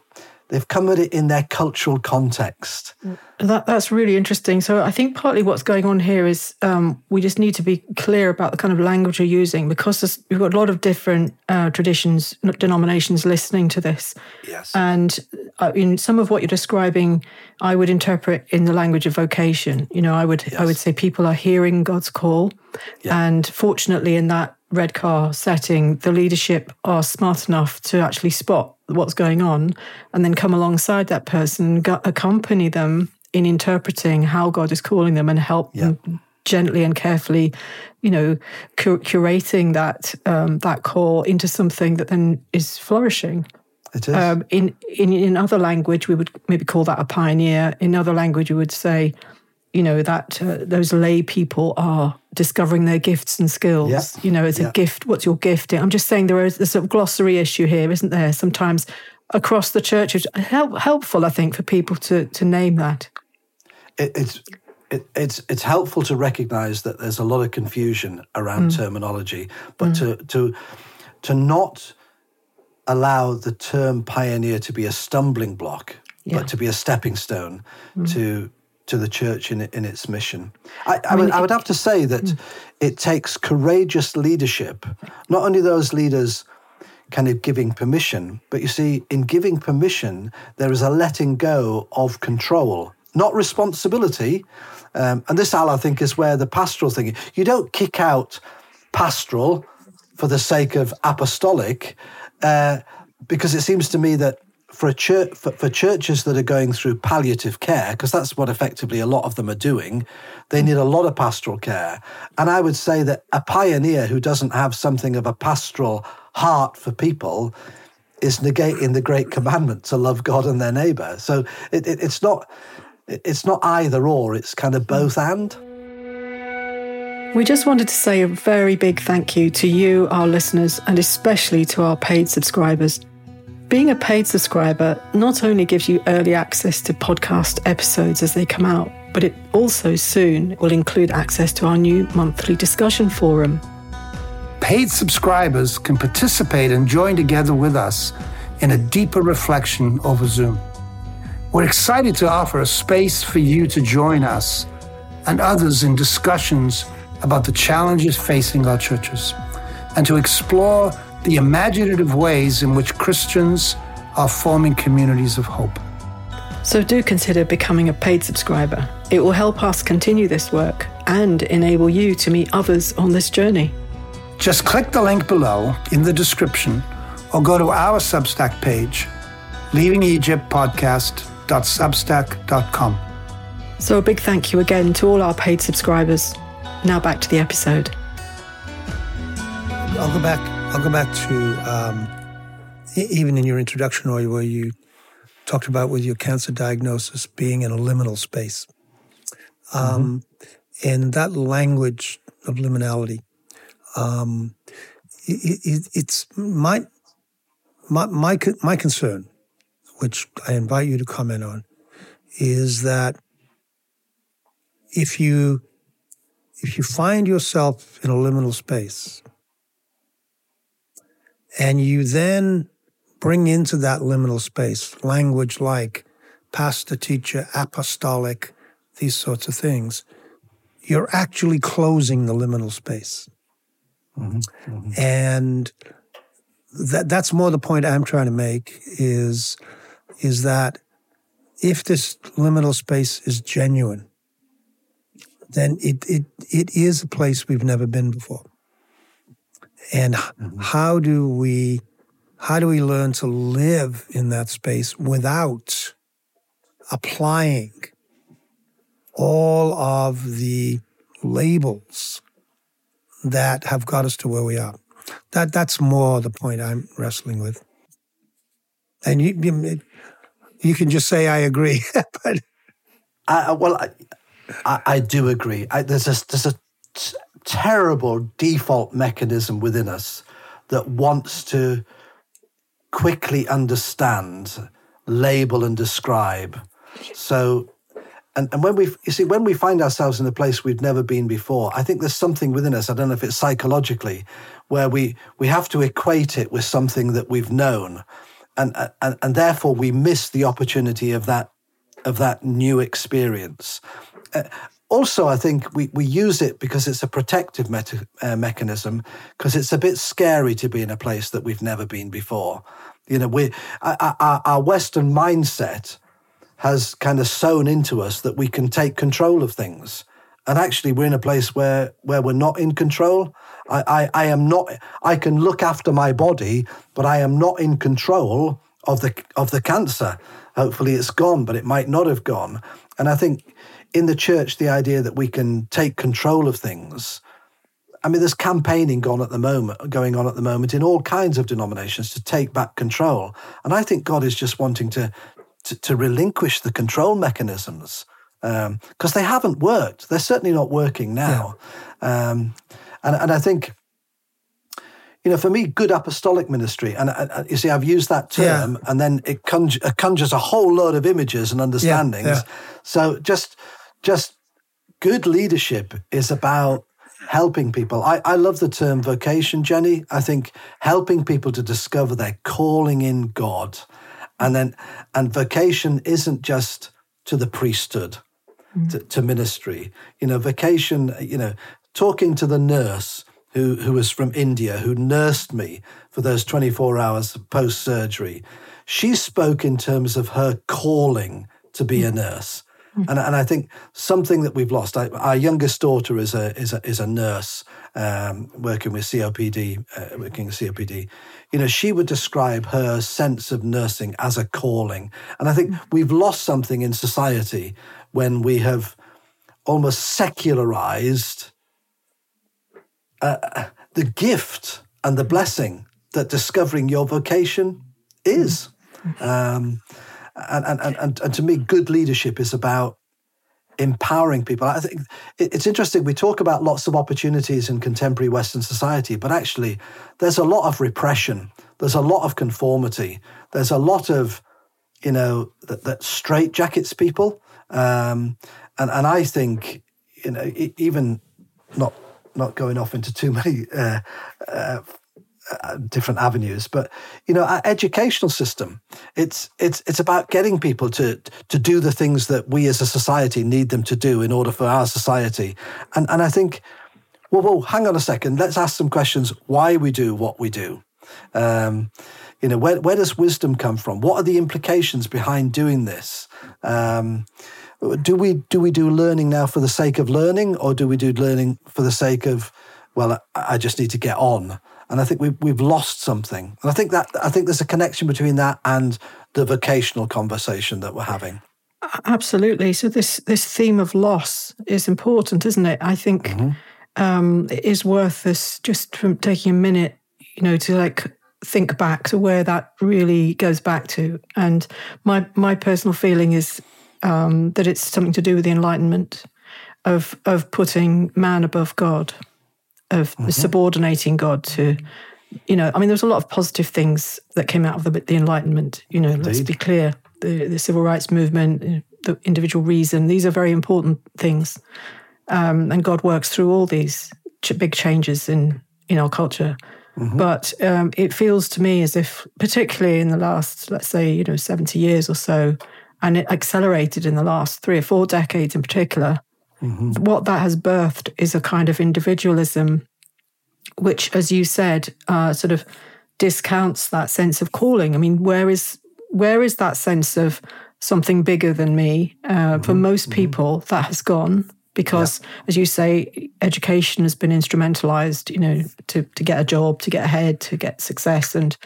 C: they've come at it in their cultural context.
A: That, that's really interesting. So I think partly what's going on here is um, we just need to be clear about the kind of language you're using because we've got a lot of different uh, traditions, denominations listening to this.
C: Yes.
A: And uh, in some of what you're describing, I would interpret in the language of vocation. You know, I would yes. I would say people are hearing God's call, yeah. and fortunately, in that Redcar setting, the leadership are smart enough to actually spot what's going on and then come alongside that person, accompany them in interpreting how God is calling them and help yeah. them gently and carefully, you know, cur- curating that um, that call into something that then is flourishing.
C: It is. Um,
A: in, in in other language, we would maybe call that a pioneer. In other language, we would say you know that uh, those lay people are discovering their gifts and skills yeah. you know it's yeah. a gift what's your gift i'm just saying there is a sort of glossary issue here isn't there sometimes across the church it's help, helpful i think for people to to name that
C: it, it's it, it's it's helpful to recognize that there's a lot of confusion around mm. terminology but mm. to to to not allow the term pioneer to be a stumbling block yeah. but to be a stepping stone mm. to to the church in, in its mission. I, I, I, mean, would, I would have to say that mm. it takes courageous leadership, not only those leaders kind of giving permission, but you see, in giving permission, there is a letting go of control, not responsibility. Um, and this, Al, I think, is where the pastoral thing, you don't kick out pastoral for the sake of apostolic, uh, because it seems to me that for a church for, for, churches that are going through palliative care because that's what effectively a lot of them are doing they need a lot of pastoral care. And i would say that a pioneer who doesn't have something of a pastoral heart for people is negating the great commandment to love god and their neighbor. So it, it, it's not it's not either or it's kind of both and.
A: We just wanted to say a very big thank you to you, our listeners, and especially to our paid subscribers. Being a paid subscriber not only gives you early access to podcast episodes as they come out, but it also soon will include access to our new monthly discussion forum.
B: Paid subscribers can participate and join together with us in a deeper reflection over Zoom. We're excited to offer a space for you to join us and others in discussions about the challenges facing our churches and to explore the imaginative ways in which Christians are forming communities of hope.
A: So do consider becoming a paid subscriber. It will help us continue this work and enable you to meet others on this journey.
B: Just click the link below in the description or go to our Substack page, leavingegyptpodcast.substack.com.
A: So a big thank you again to all our paid subscribers. Now back to the episode.
D: I'll go back I'll go back to um, even in your introduction, or where you talked about with your cancer diagnosis being in a liminal space. Um, mm-hmm. And that language of liminality, um, it, it, it's my, my, my, my concern, which I invite you to comment on, is that if you if you find yourself in a liminal space, and you then bring into that liminal space language like pastor, teacher, apostolic, these sorts of things. You're actually closing the liminal space. Mm-hmm. Mm-hmm. And that that's more the point I'm trying to make is is that if this liminal space is genuine, then it it it is a place we've never been before and mm-hmm. how do we how do we learn to live in that space without applying all of the labels that have got us to where we are. That that's more the point I'm wrestling with. And you you, you can just say I agree, but
C: I, well, I, I, I do agree. I, there's a there's a terrible default mechanism within us that wants to quickly understand, label, and describe. So and, and when we you see when we find ourselves in a place we've never been before i think there's something within us i don't know if it's psychologically where we we have to equate it with something that we've known and and, and therefore we miss the opportunity of that of that new experience uh, also i think we, we use it because it's a protective meta, uh, mechanism because it's a bit scary to be in a place that we've never been before you know we our, our western mindset has kind of sewn into us that we can take control of things. And actually, we're in a place where, where we're not in control. I, I, I am not, I can look after my body, but I am not in control of the, of the cancer. Hopefully, it's gone, but it might not have gone. And I think in the church, the idea that we can take control of things. I mean, there's campaigning going at the moment, going on at the moment in all kinds of denominations to take back control. And I think God is just wanting to to, to relinquish the control mechanisms because um, they haven't worked. They're certainly not working now. Yeah. Um, and, and I think, you know, for me, good apostolic ministry, and, and you see, I've used that term, yeah. and then it, conj- conjures a whole load of images and understandings. Yeah, so just, just good leadership is about helping people. I, I love the term vocation, Jenny. I think helping people to discover their calling in God and then, and vocation isn't just to the priesthood, mm. to, to, ministry. You know, vocation, you know, talking to the nurse who, who was from India, who nursed me for those 24 hours post surgery, she spoke in terms of her calling to be a mm. nurse. Mm. And, and I think something that we've lost. I, our youngest daughter is a is a is a nurse um, working with COPD, uh, working with COPD. You know, she would describe her sense of nursing as a calling, and I think mm. we've lost something in society when we have almost secularized uh, the gift and the blessing that discovering your vocation is. Mm. Um, and, and, and, and to me, good leadership is about empowering people. I think it's interesting. We talk about lots of opportunities in contemporary Western society, but actually, there's a lot of repression. There's a lot of conformity. There's a lot of, you know, that, that straight jackets people. Um, and and I think, you know, even not not going off into too many uh, uh, uh, different avenues. But you know our educational system it's it's it's about getting people to to do the things that we as a society need them to do in order for our society. And and i think well, well hang on a second. Let's ask some questions why we do what we do. Um, you know where, where does wisdom come from? What are the implications behind doing this? Um, do we do we do learning now for the sake of learning or do we do learning for the sake of well i just need to get on and I think we've we've lost something. And I think that I think there's a connection between that and the vocational conversation that we're having.
A: Absolutely. So this this theme of loss is important, isn't it? I think mm-hmm. um, it is worth us just from taking a minute, you know, to like think back to where that really goes back to. And my my personal feeling is um, that it's something to do with the Enlightenment of of putting man above God of mm-hmm. subordinating God to, you know, I mean, there was a lot of positive things that came out of the, the Enlightenment. You know, Indeed. let's be clear: the, the civil rights movement, the individual reason. These are very important things, um, and God works through all these ch- big changes in in our culture. Mm-hmm. But um, it feels to me as if, particularly in the last, let's say, you know, seventy years or so, and it accelerated in the last three or four decades in particular, Mm-hmm. What that has birthed is a kind of individualism, which, as you said, uh, sort of discounts that sense of calling. I mean, where is where is that sense of something bigger than me? Uh, mm-hmm. For most mm-hmm. people, that has gone because, yeah. as you say, education has been instrumentalized. You know, to to get a job, to get ahead, to get success. And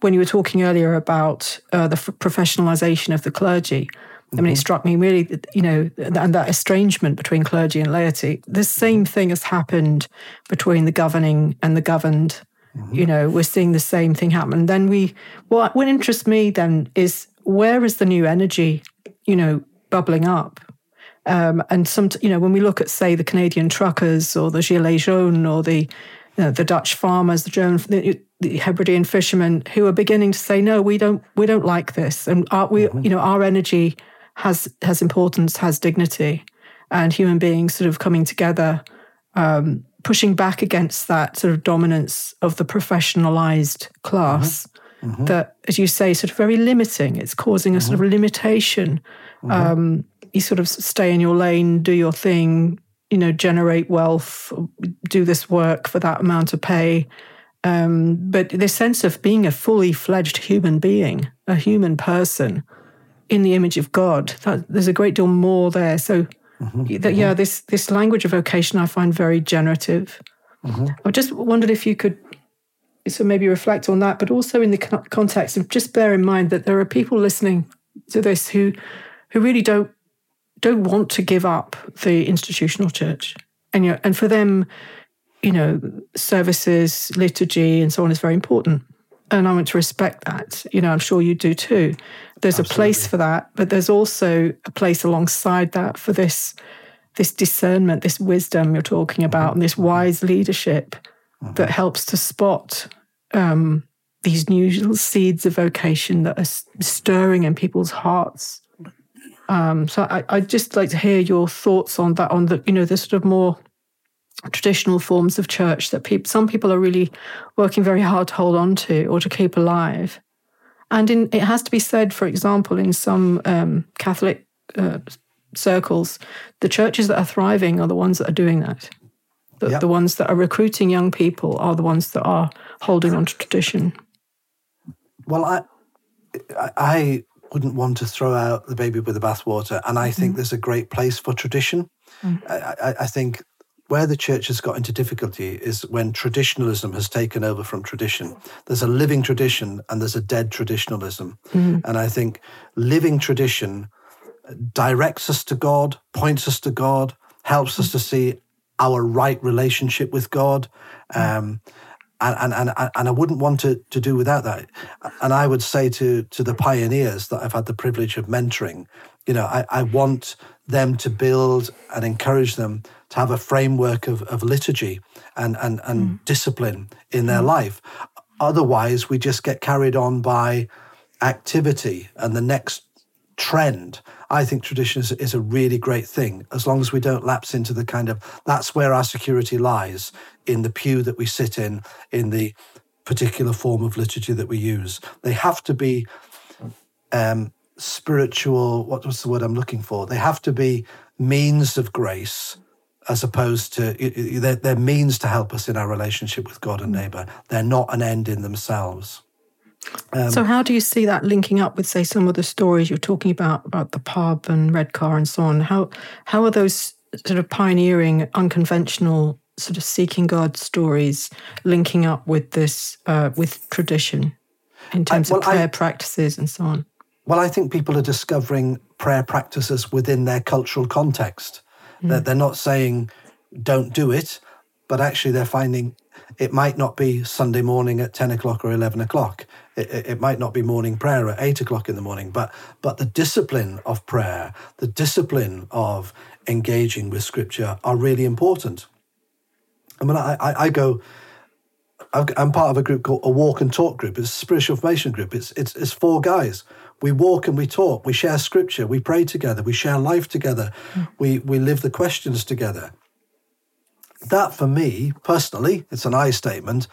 A: when you were talking earlier about uh, the f- professionalization of the clergy, I mean, it struck me really, you know, and that estrangement between clergy and laity. The same thing has happened between the governing and the governed. Mm-hmm. You know, we're seeing the same thing happen. Then we, what what interests me then is where is the new energy, you know, bubbling up? Um, and some, you know, when we look at, say, the Canadian truckers or the Gilets jaunes or the you know, the Dutch farmers, the German, the, the Hebridean fishermen, who are beginning to say, no, we don't, we don't like this, and our, we, mm-hmm. you know, our energy has has importance, has dignity, and human beings sort of coming together, um, pushing back against that sort of dominance of the professionalized class. Mm-hmm. mm-hmm. That, as you say, sort of very limiting. It's causing a sort of mm-hmm. limitation. Mm-hmm. Um, you sort of stay in your lane, do your thing, you know, generate wealth, do this work for that amount of pay. Um, but this sense of being a fully fledged human being, a human person in the image of God, that, there's a great deal more there. So, mm-hmm. that, yeah, this this language of vocation I find very generative. Mm-hmm. I just wondered if you could so maybe reflect on that, but also in the context of just bear in mind that there are people listening to this who who really don't don't want to give up the institutional church. And, you know, and for them, you know, services, liturgy, and so on is very important. And I want to respect that. You know, I'm sure you do too. There's Absolutely. a place for that, but there's also a place alongside that for this this discernment, this wisdom you're talking about, mm-hmm. and this wise leadership mm-hmm. that helps to spot um, these new seeds of vocation that are stirring in people's hearts um, so I, I'd just like to hear your thoughts on that, on the, you know, the sort of more traditional forms of church that people, some people are really working very hard to hold on to or to keep alive. And in, it has to be said, for example, in some um, Catholic uh, circles, the churches that are thriving are the ones that are doing that. The, yep. the ones that are recruiting young people are the ones that are holding on to tradition.
C: Well, I, I wouldn't want to throw out the baby with the bathwater. And I think mm. there's a great place for tradition. Mm. I, I, think where the church has got into difficulty is when traditionalism has taken over from tradition. There's a living tradition and there's a dead traditionalism. Mm. And I think living tradition directs us to God, points us to God, helps us to see our right relationship with God. Mm. Um, and, and, and, and I wouldn't want to, to do without that. And I would say to, to the pioneers that I've had the privilege of mentoring, you know, I, I want them to build and encourage them to have a framework of, of liturgy and, and, and mm. discipline in their mm. life. Otherwise, we just get carried on by activity and the next trend. I think tradition is, is, a really great thing as long as we don't lapse into the kind of that's where our security lies in the pew that we sit in, in the particular form of liturgy that we use. They have to be um, spiritual, what was the word I'm looking for? They have to be means of grace as opposed to they're, they're means to help us in our relationship with God and neighbor. They're not an end in themselves.
A: Um, so, how do you see that linking up with, say, some of the stories you're talking about about the pub and Redcar and so on? How how are those sort of pioneering, unconventional, sort of seeking God stories linking up with this uh, with tradition in terms I, well, of prayer I, practices and so on?
C: Well, I think people are discovering prayer practices within their cultural context. Mm. That they're not saying don't do it, but actually they're finding it might not be Sunday morning at 10 o'clock or 11 o'clock. It, it, might not be morning prayer at 8 o'clock in the morning, but, but the discipline of prayer, the discipline of engaging with scripture are really important. I mean, I, I, I go, I'm part of a group called a Walk and Talk group. It's a spiritual formation group. It's, it's, it's four guys. We walk and we talk. We share scripture. We pray together. We share life together. Mm. We, we live the questions together that for me personally, it's an I statement,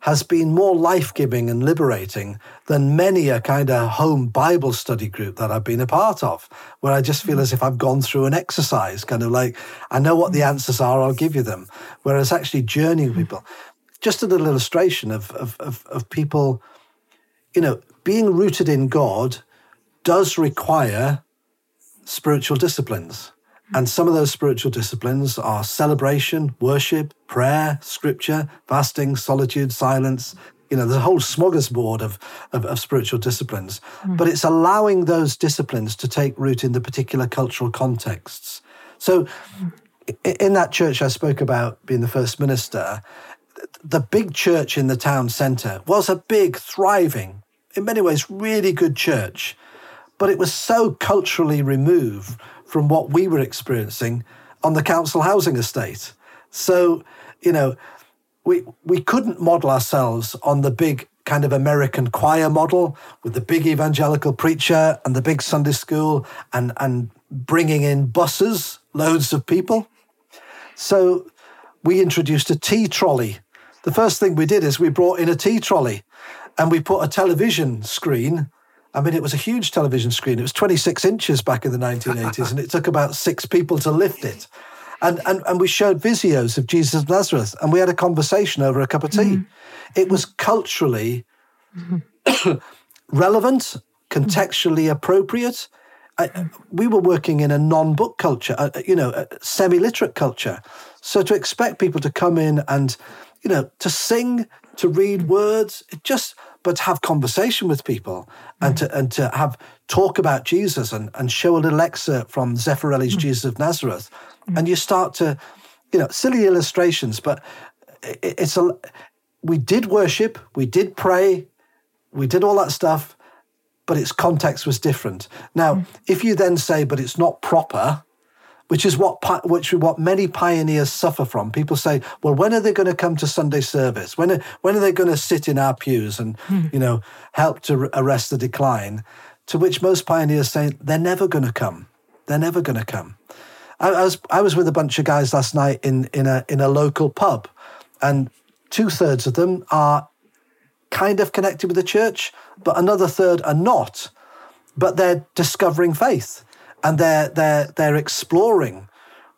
C: has been more life giving and liberating than many a kind of home Bible study group that I've been a part of, where I just feel hmm. as if I've gone through an exercise, kind of like, I know what the hmm. answers are, I'll give you them. Whereas actually journeying with hmm. people, just a little illustration of, of, of, of people, you know, being rooted in God does require spiritual disciplines. And some of those spiritual disciplines are celebration, worship, prayer, scripture, fasting, solitude, silence, You know, the whole smorgasbord of, of, of spiritual disciplines, mm. but it's allowing those disciplines to take root in the particular cultural contexts. So, in that church I spoke about being the first minister, the big church in the town centre was a big, thriving, in many ways, really good church, but it was so culturally removed from what we were experiencing on the council housing estate. So, you know, we we couldn't model ourselves on the big kind of American choir model with the big evangelical preacher and the big Sunday school and and bringing in buses, loads of people. So we introduced a tea trolley. The first thing we did is we brought in a tea trolley and we put a television screen. I mean, it was a huge television screen. It was 26 inches back in the 1980s, and it took about six people to lift it. And, and, and we showed videos of Jesus of Nazareth, and we had a conversation over a cup of tea. Mm-hmm. It was culturally mm-hmm. relevant, contextually appropriate. I, we were working in a non-book culture, uh, you know, a semi-literate culture. So to expect people to come in and, you know, to sing, to read words, it just but to have conversation with people and mm. to and to have talk about Jesus and, and show a little excerpt from Zeffirelli's mm. Jesus of Nazareth. Mm. And you start to, you know, silly illustrations, but it, it's a we did worship, we did pray, we did all that stuff, but its context was different. Now, mm. if you then say, but it's not proper, which is what which what many pioneers suffer from. People say, "Well, when are they going to come to Sunday service? When are, when are they going to sit in our pews and hmm. you know help to arrest the decline?" To which most pioneers say, "They're never going to come. They're never going to come." I, I, was I was with a bunch of guys last night in in a in a local pub, and two thirds of them are kind of connected with the church, but another third are not. But they're discovering faith and they're they're they're exploring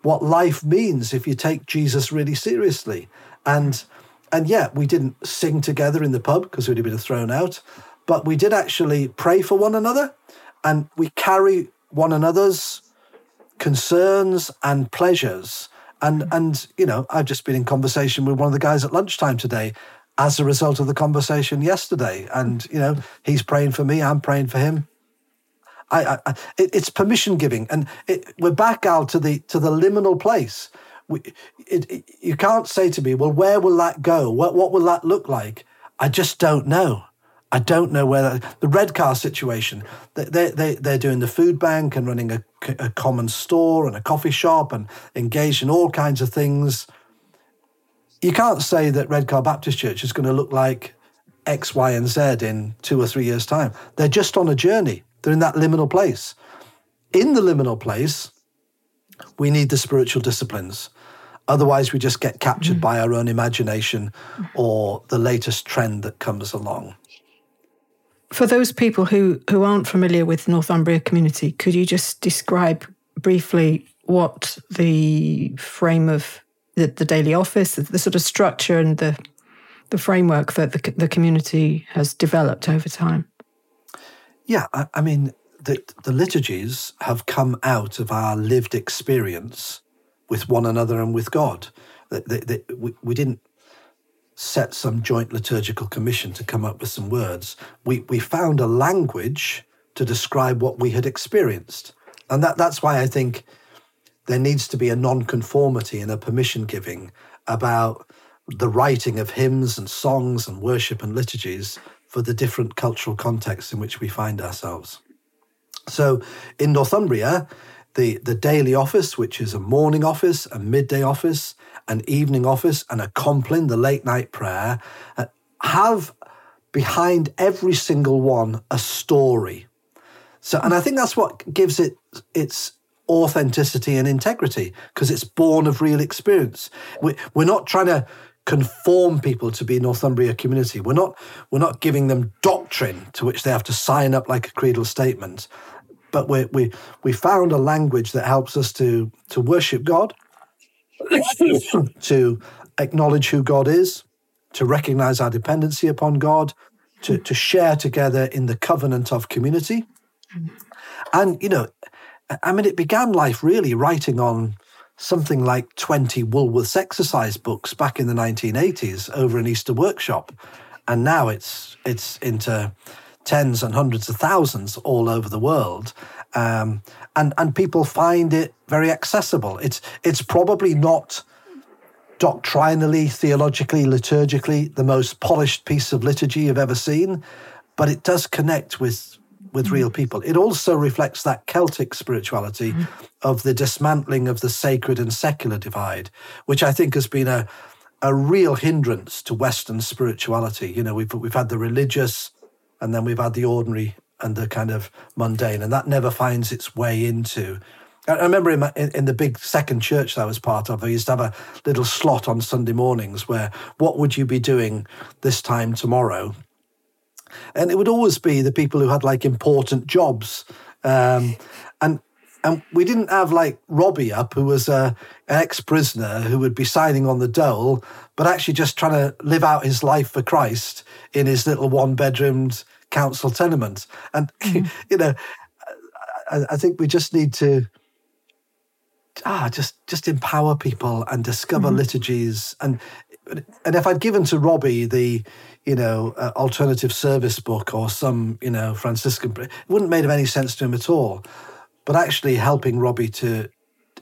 C: what life means if you take Jesus really seriously. And and yeah, we didn't sing together in the pub because we'd have been thrown out, but we did actually pray for one another, and we carry one another's concerns and pleasures. And and you know, I've just been in conversation with one of the guys at lunchtime today as a result of the conversation yesterday. And you know, he's praying for me, I'm praying for him. I, I, it, it's permission giving, and it, we're back out to the to the liminal place. We, it, you can't say to me, "Well, where will that go? What what will that look like?" I just don't know. I don't know where that, the Redcar situation. They they they're doing the food bank and running a, a common store and a coffee shop and engaged in all kinds of things. You can't say that Redcar Baptist Church is going to look like X, Y, and Z in two or three years' time. They're just on a journey. They're in that liminal place. In the liminal place, we need the spiritual disciplines. Otherwise, we just get captured mm. by our own imagination or the latest trend that comes along.
A: For those people who, who aren't familiar with Northumbria community, could you just describe briefly what the frame of the, the daily office, the, the, sort of structure and the the framework that the, the community has developed over time?
C: Yeah, I, I mean, the, the liturgies have come out of our lived experience with one another and with God. They, we, we didn't set some joint liturgical commission to come up with some words. We, we found a language to describe what we had experienced. And that, that's why I think there needs to be a non-conformity and a permission giving about the writing of hymns and songs and worship and liturgies for the different cultural contexts in which we find ourselves. So in Northumbria, the, the daily office, which is a morning office, a midday office, an evening office, and a compline, the late night prayer, uh, have behind every single one a story. So, and I think that's what gives it its authenticity and integrity because it's born of real experience. We, we're not trying to conform people to be Northumbria community. We're not we're not giving them doctrine to which they have to sign up like a creedal statement, but we we we found a language that helps us to to worship God, to acknowledge who God is, to recognize our dependency upon God, to to share together in the covenant of community, and you know, I mean, it began life really writing on something like 20 Woolworths exercise books back in the 1980s over an Easter workshop. and now it's it's into tens and hundreds of thousands all over the world. Um, and and people find it very accessible. It's it's probably not doctrinally, theologically, liturgically the most polished piece of liturgy you've ever seen, but it does connect with with mm-hmm. real people. It also reflects that Celtic spirituality mm-hmm. of the dismantling of the sacred and secular divide, which I think has been a a real hindrance to Western spirituality. You know, we've we've had the religious, and then we've had the ordinary and the kind of mundane, and that never finds its way into. I remember in, my, in, in the big second church that I was part of, I used to have a little slot on Sunday mornings where, what would you be doing this time tomorrow? And it would always be the people who had like important jobs. Um, and and we didn't have like Robbie up, who was a, an ex prisoner who would be signing on the dole, but actually just trying to live out his life for Christ in his little one bedroomed council tenement. And, mm-hmm. you know, I, I, think we just need to. Ah, just just empower people and discover mm-hmm. liturgies and and if I'd given to Robbie the you know uh, alternative service book or some you know Franciscan, it wouldn't made any sense to him at all but actually helping Robbie to,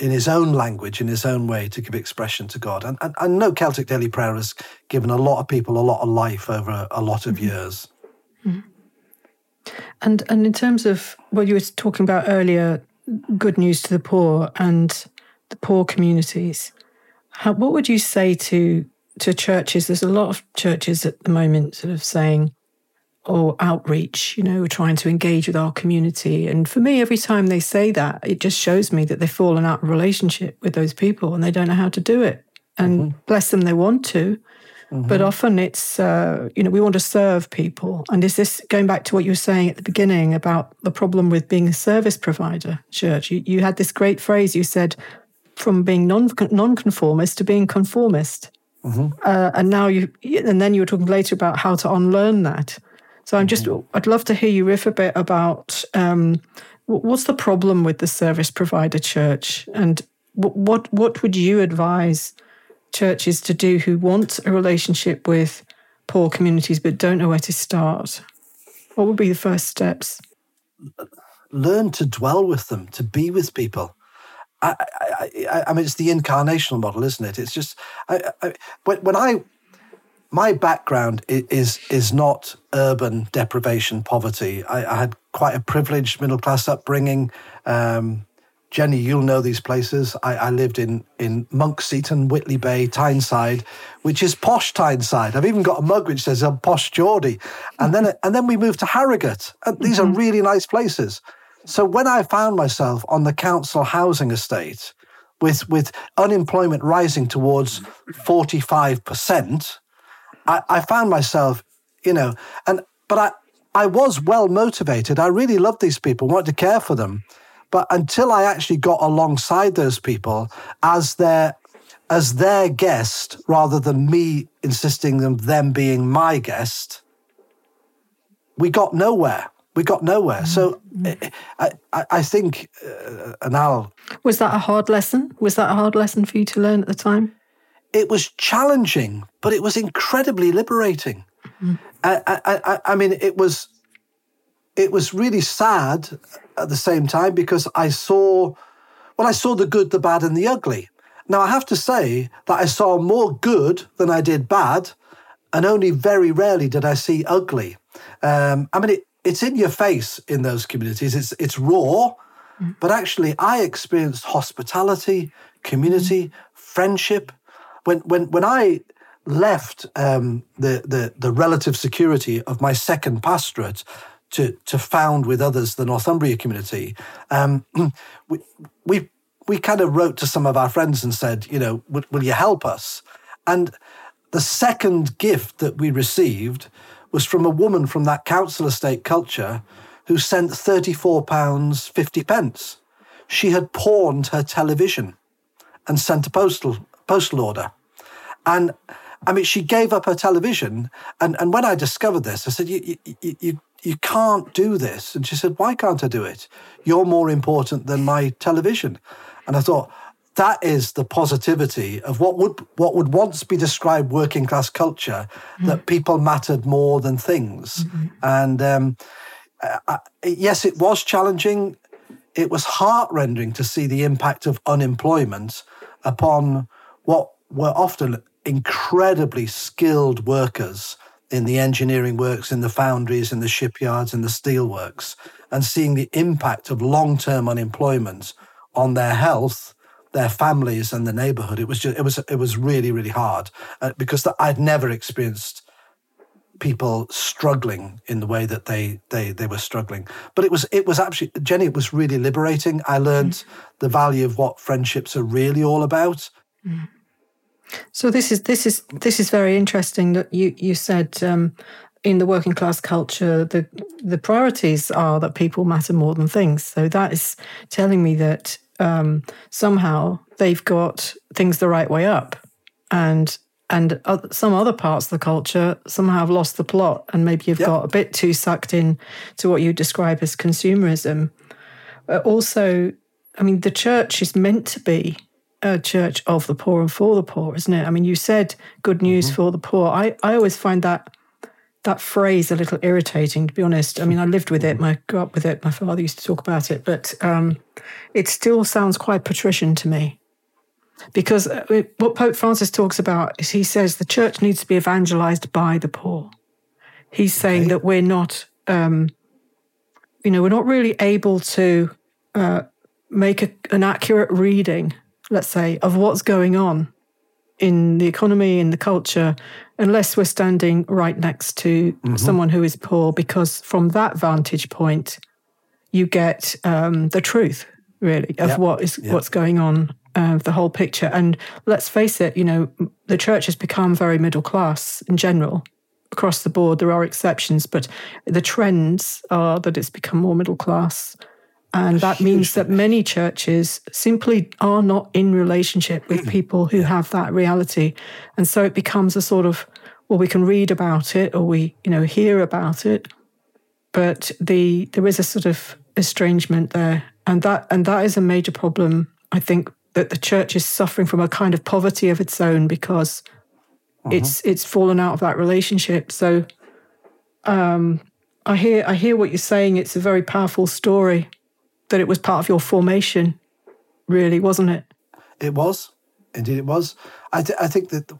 C: in his own language, in his own way, to give expression to God. And, and I know Celtic Daily Prayer has given a lot of people a lot of life over a, a lot of mm-hmm. years.
A: Mm-hmm. And and in terms of what you were talking about earlier, good news to the poor and the poor communities, how, what would you say to to churches? There's a lot of churches at the moment sort of saying, or outreach, you know, we're trying to engage with our community. And for me, every time they say that, it just shows me that they've fallen out of relationship with those people and they don't know how to do it. And mm-hmm. bless them, they want to. Mm-hmm. But often it's, uh, you know, we want to serve people. And is this going back to what you were saying at the beginning about the problem with being a service provider, church? You, you had this great phrase you said from being non nonconformist to being conformist. Mm-hmm. Uh, and now you, and then you were talking later about how to unlearn that. So I'm just, mm-hmm. I'd love to hear you riff a bit about um, what's the problem with the service provider church, and what what would you advise churches to do who want a relationship with poor communities but don't know where to start? What would be the first steps?
C: Learn to dwell with them, to be with people. I, I, I, I mean, it's the incarnational model, isn't it? It's just I, I, when, when I my background is is not urban deprivation, poverty. I, I had quite a privileged middle class upbringing. Um, Jenny, you'll know these places. I, I, lived in in Monkseaton, Whitley Bay, Tyneside, which is posh Tyneside. I've even got a mug which says "I'm posh Geordie," and then and then we moved to Harrogate. And these mm-hmm. are really nice places. So when I found myself on the council housing estate, with with unemployment rising towards mm-hmm. forty five percent, I, I found myself, you know, and but I I was well motivated. I really loved these people, wanted to care for them. But until I actually got alongside those people as their as their guest rather than me insisting on them being my guest, we got nowhere. We got nowhere. So mm-hmm. I, I, I think, uh, and I'll.
A: Was that a hard lesson? Was that a hard lesson for you to learn at the time?
C: it was challenging, but it was incredibly liberating. Mm-hmm. I, I, I, mean, it was it was really sad at the same time because I saw, well, I saw the good, the bad, and the ugly. Now I have to say that I saw more good than I did bad, and only very rarely did I see ugly. Um, I mean, it, it's in your face in those communities. It's it's raw, mm-hmm. but actually, I experienced hospitality, community, mm-hmm. friendship, when when when I left um, the, the the relative security of my second pastorate to to found with others the Northumbria community, um, we we we kind of wrote to some of our friends and said, you know, will, will you help us? And the second gift that we received was from a woman from that council estate culture who sent £34 50 pence. She had pawned her television and sent a postal postal order. And I mean, she gave up her television. And, and when I discovered this, I said, you, you, you, you can't do this. And she said, Why can't I do it? You're more important than my television. And I thought, that is the positivity of what would what would once be described working class culture mm-hmm. that people mattered more than things mm-hmm. and um, uh, yes it was challenging it was heart-rending to see the impact of unemployment upon what were often incredibly skilled workers in the engineering works in the foundries in the shipyards in the steelworks and seeing the impact of long-term unemployment on their health their families and the neighborhood. It was just, it was, it was really, really hard uh, because I'd never experienced people struggling in the way that they they they were struggling. But it was it was actually Jenny. It was really liberating. I learned mm. the value of what friendships are really all about. Mm.
A: So this is this is this is very interesting that you you said. Um, in the working class culture, the the priorities are that people matter more than things. So that is telling me that um, somehow they've got things the right way up, and and some other parts of the culture somehow have lost the plot, and maybe you've yep. got a bit too sucked in to what you describe as consumerism. But also, I mean, the church is meant to be a church of the poor and for the poor, isn't it? I mean, you said good news mm-hmm. for the poor. I, I always find that that phrase a little irritating, to be honest. I mean, I lived with it, I grew up with it. My father used to talk about it, but um, it still sounds quite patrician to me. Because uh, what Pope Francis talks about is he says the church needs to be evangelized by the poor. He's saying okay. that we're not, um, you know, we're not really able to uh, make a, an accurate reading, let's say, of what's going on in the economy, in the culture, unless we're standing right next to mm-hmm. someone who is poor, because from that vantage point, you get um, the truth, really, of yep. what is yep. what's going on, uh, the whole picture. And let's face it, you know, the church has become very middle class in general across the board. There are exceptions, but the trends are that it's become more middle class. And that means that many churches simply are not in relationship with mm-hmm. people who have that reality. And so it becomes a sort of, well, we can read about it or we, you know, hear about it, but the there is a sort of estrangement there. And that and that is a major problem. I think that the church is suffering from a kind of poverty of its own because uh-huh. it's it's fallen out of that relationship. So um I hear I hear what you're saying. It's a very powerful story that it was part of your formation, really, wasn't it?
C: It was. Indeed, it was. I, th- I think that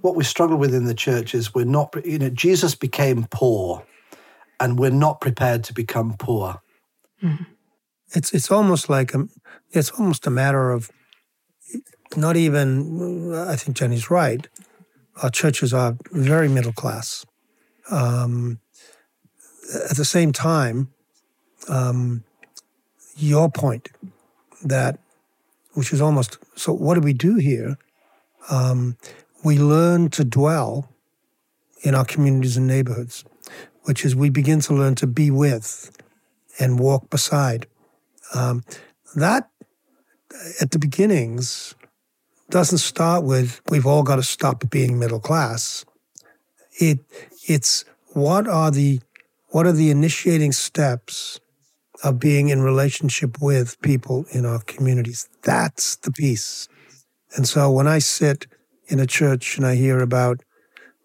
C: what we struggle with in the church is we're not, you know, Jesus became poor and we're not prepared to become poor.
D: Mm. It's, it's almost like, a, it's almost a matter of not even, I think Jenny's right. Our churches are very middle class. Um, at the same time, um, your point that, which is almost so, what do we do here? Um, we learn to dwell in our communities and neighborhoods, which is we begin to learn to be with and walk beside. Um, that, at the beginnings, doesn't start with we've all got to stop being middle class. It it's what are the what are the initiating steps of being in relationship with people in our communities. That's the piece. And so when I sit in a church and I hear about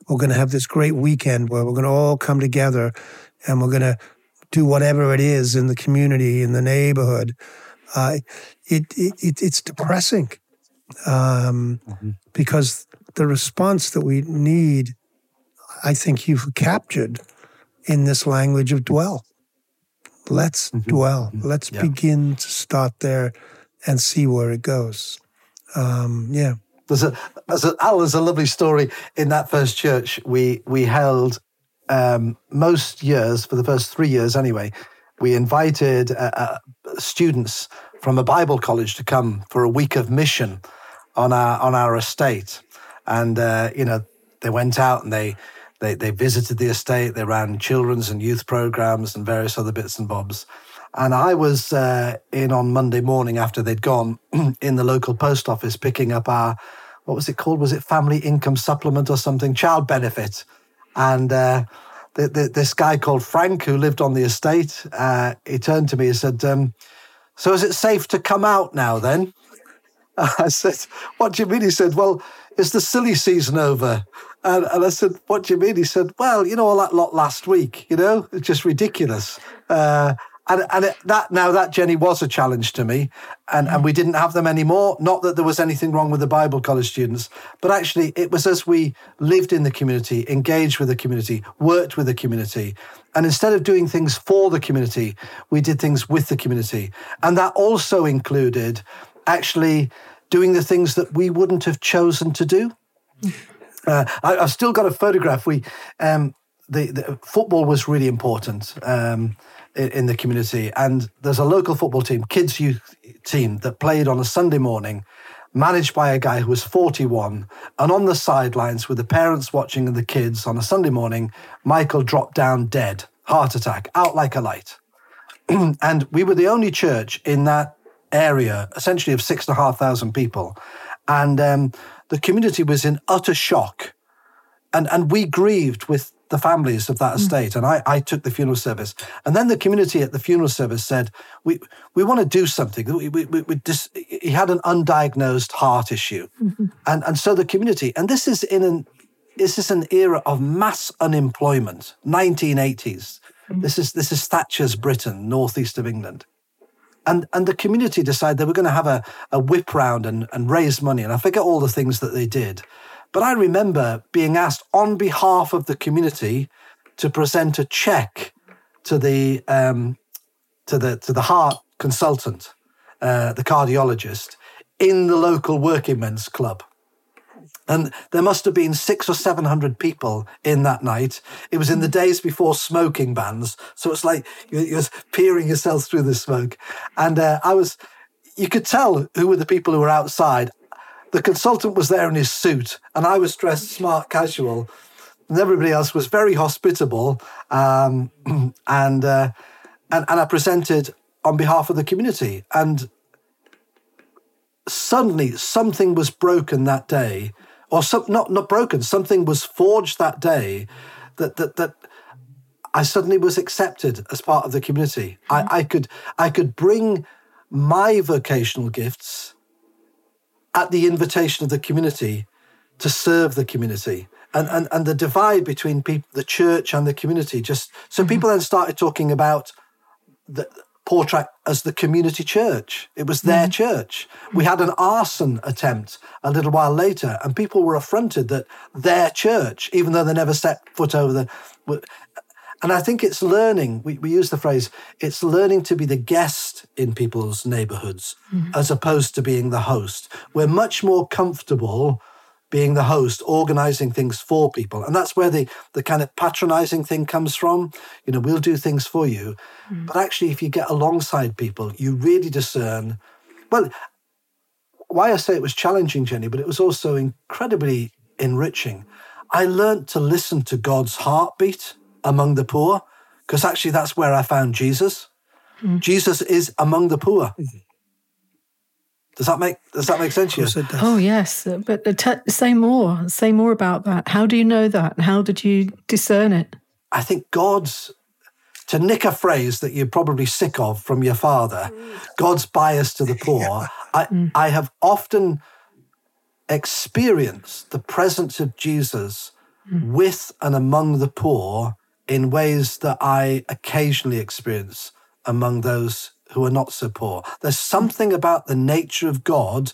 D: we're going to have this great weekend where we're going to all come together and we're going to do whatever it is in the community, in the neighborhood, uh, it, it, it's depressing um, mm-hmm. because the response that we need, I think you've captured in this language of dwell. Let's mm-hmm. dwell. Mm-hmm. Let's yeah. begin to start there and see where it goes. Um, yeah.
C: There's a, there's a, Al, there's a lovely story in that first church we we held um, most years for the first three years anyway. We invited uh, uh, students from a Bible college to come for a week of mission on our on our estate, and uh, you know they went out and they they, they visited the estate, they ran children's and youth programs and various other bits and bobs. And I was uh, in on Monday morning after they'd gone in the local post office picking up our, what was it called? Was it family income supplement or something? Child benefit. And uh, the, the, this guy called Frank, who lived on the estate, uh, he turned to me and said, um, So is it safe to come out now then? I said, What do you mean? He said, Well, is the silly season over? And, and I said, What do you mean? He said, Well, you know, all that lot last week, you know, it's just ridiculous. Uh, and and it, that now that Jenny was a challenge to me, and, and we didn't have them anymore. Not that there was anything wrong with the Bible college students, but actually it was as we lived in the community, engaged with the community, worked with the community, and instead of doing things for the community, we did things with the community, and that also included actually doing the things that we wouldn't have chosen to do. Uh, I, have still got a photograph. We um, the, the, football was really important um, in, in, the community, and there's a local football team, kids youth team, that played on a Sunday morning, managed by a guy who was 41. And on the sidelines, with the parents watching and the kids on a Sunday morning, Michael dropped down dead, heart attack, out like a light. and we were the only church in that area, essentially of six and a half thousand people, and um, the community was in utter shock. And, and we grieved with the families of that mm. estate. And I, I took the funeral service. And then the community at the funeral service said, we, we want to do something. We, we, we, we dis- he had an undiagnosed heart issue. Mm-hmm. And, and so the community, and this is in an, this is an era of mass unemployment, 1980s. Mm-hmm. This is, this is Thatcher's Britain, northeast of England and and the community decided they were going to have a, a whip round and, and raise money. And I forget all the things that they did. But I remember being asked on behalf of the community to present a check to the um, to the to the heart consultant, uh, the cardiologist, in the local working men's club. And there must have been six or 700 people in that night. It was in the days before smoking bans. So it's like you're, peering yourself through the smoke. And uh, I was, you could tell who were the people who were outside. The consultant was there in his suit, and I was dressed smart casual. And everybody else was very hospitable. Um, and, uh, and, and I presented on behalf of the community. And suddenly something was broken that day or some, not not broken. Something was forged that day that that that I suddenly was accepted as part of the community. Mm-hmm. I, I could I could bring my vocational gifts at the invitation of the community to serve the community. And, and, and the divide between people, the church and the community just so mm-hmm. people then started talking about the, Portrack as the community church. It was their mm. church. We had an arson attempt a little while later, and people were affronted that their church, even though they never set foot over the. And I think it's learning, we, we use the phrase, it's learning to be the guest in people's neighborhoods mm. as opposed to being the host. We're much more comfortable being the host, organizing things for people. And that's where the, the kind of patronizing thing comes from. You know, we'll do things for you. Mm. But actually, if you get alongside people, you really discern. Well, why I say it was challenging, Jenny, but it was also incredibly enriching. I learned to listen to God's heartbeat among the poor, because actually that's where I found Jesus. Mm. Jesus is among the poor. Mm. Does that make Does that make sense to you?
A: Oh yes, but t- say more. Say more about that. How do you know that? How did you discern it?
C: I think God's to nick a phrase that you're probably sick of from your father. God's bias to the poor. I mm. I have often experienced the presence of Jesus mm. with and among the poor in ways that I occasionally experience among those who are not so poor. There's something about the nature of God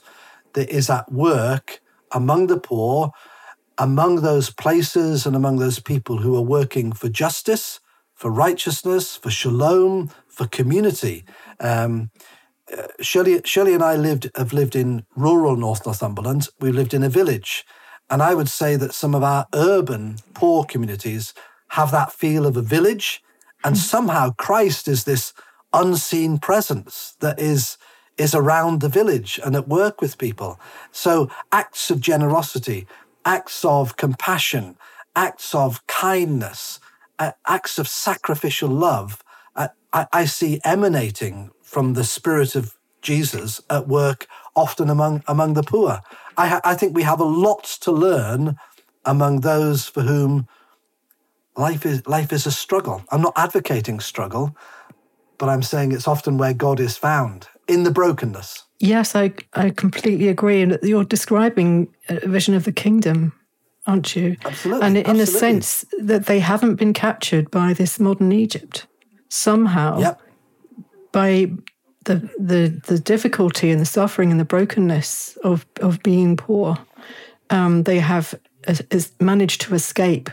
C: that is at work among the poor, among those places and among those people who are working for justice, for righteousness, for shalom, for community. Um, uh, Shirley, Shirley and I lived have lived in rural North Northumberland. We lived in a village, and I would say that some of our urban poor communities have that feel of a village, and mm-hmm. somehow Christ is this unseen presence that is is around the village and at work with people. So acts of generosity, acts of compassion, acts of kindness, uh, acts of sacrificial love, uh, I, I see emanating from the spirit of Jesus at work often among among the poor. I, ha- I think we have a lot to learn among those for whom life is life is a struggle. I'm not advocating struggle but I'm saying it's often where God is found in the brokenness.
A: Yes, I, I completely agree. And you're describing a vision of the kingdom, aren't you?
C: Absolutely.
A: And in
C: absolutely.
A: a sense that they haven't been captured by this modern Egypt. Somehow,
C: Yep.
A: by the, the, the difficulty and the suffering and the brokenness of, of being poor, um, they have uh, is managed to escape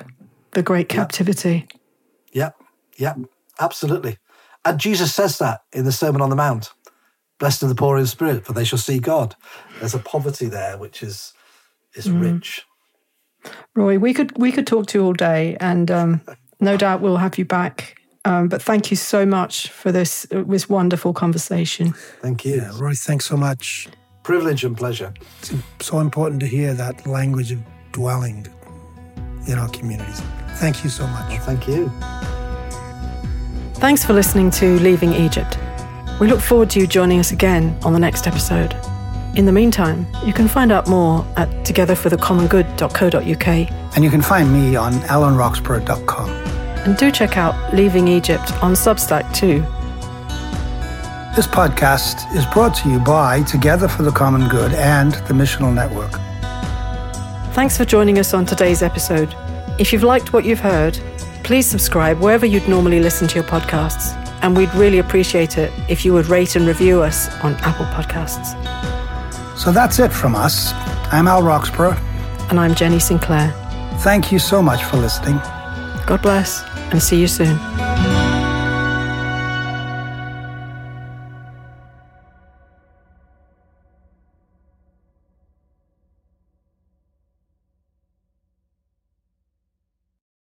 A: the great captivity.
C: Yep. Yep. Absolutely. And Jesus says that in the Sermon on the Mount. Blessed are the poor in spirit, for they shall see God. There's a poverty there which is is
A: Mm.
C: rich.
A: Roy, we could we could talk to you all day, and um, no doubt we'll have you back. Um, but thank you so much for this this wonderful conversation.
C: Thank you.
D: Yeah, Roy, thanks so much.
C: Privilege and pleasure.
D: It's so important to hear that language of dwelling in our communities. Thank you so much.
C: Thank you.
A: Thanks for listening to Leaving Egypt. We look forward to you joining us again on the next episode. In the meantime, you can find out more at togetherforthecommongood.co.uk
B: And you can find me on alanroxburgh.com.
A: and do check out Leaving Egypt on Substack too.
B: This podcast is brought to you by Together for the Common Good and the Missional Network.
A: Thanks for joining us on today's episode. If you've liked what you've heard, please subscribe wherever you'd normally listen to your podcasts. And we'd really appreciate it if you would rate and review us on Apple Podcasts.
B: So that's it from us. I'm Al Roxburgh.
A: And I'm Jenny Sinclair.
B: Thank you so much for listening.
A: God bless and see you soon.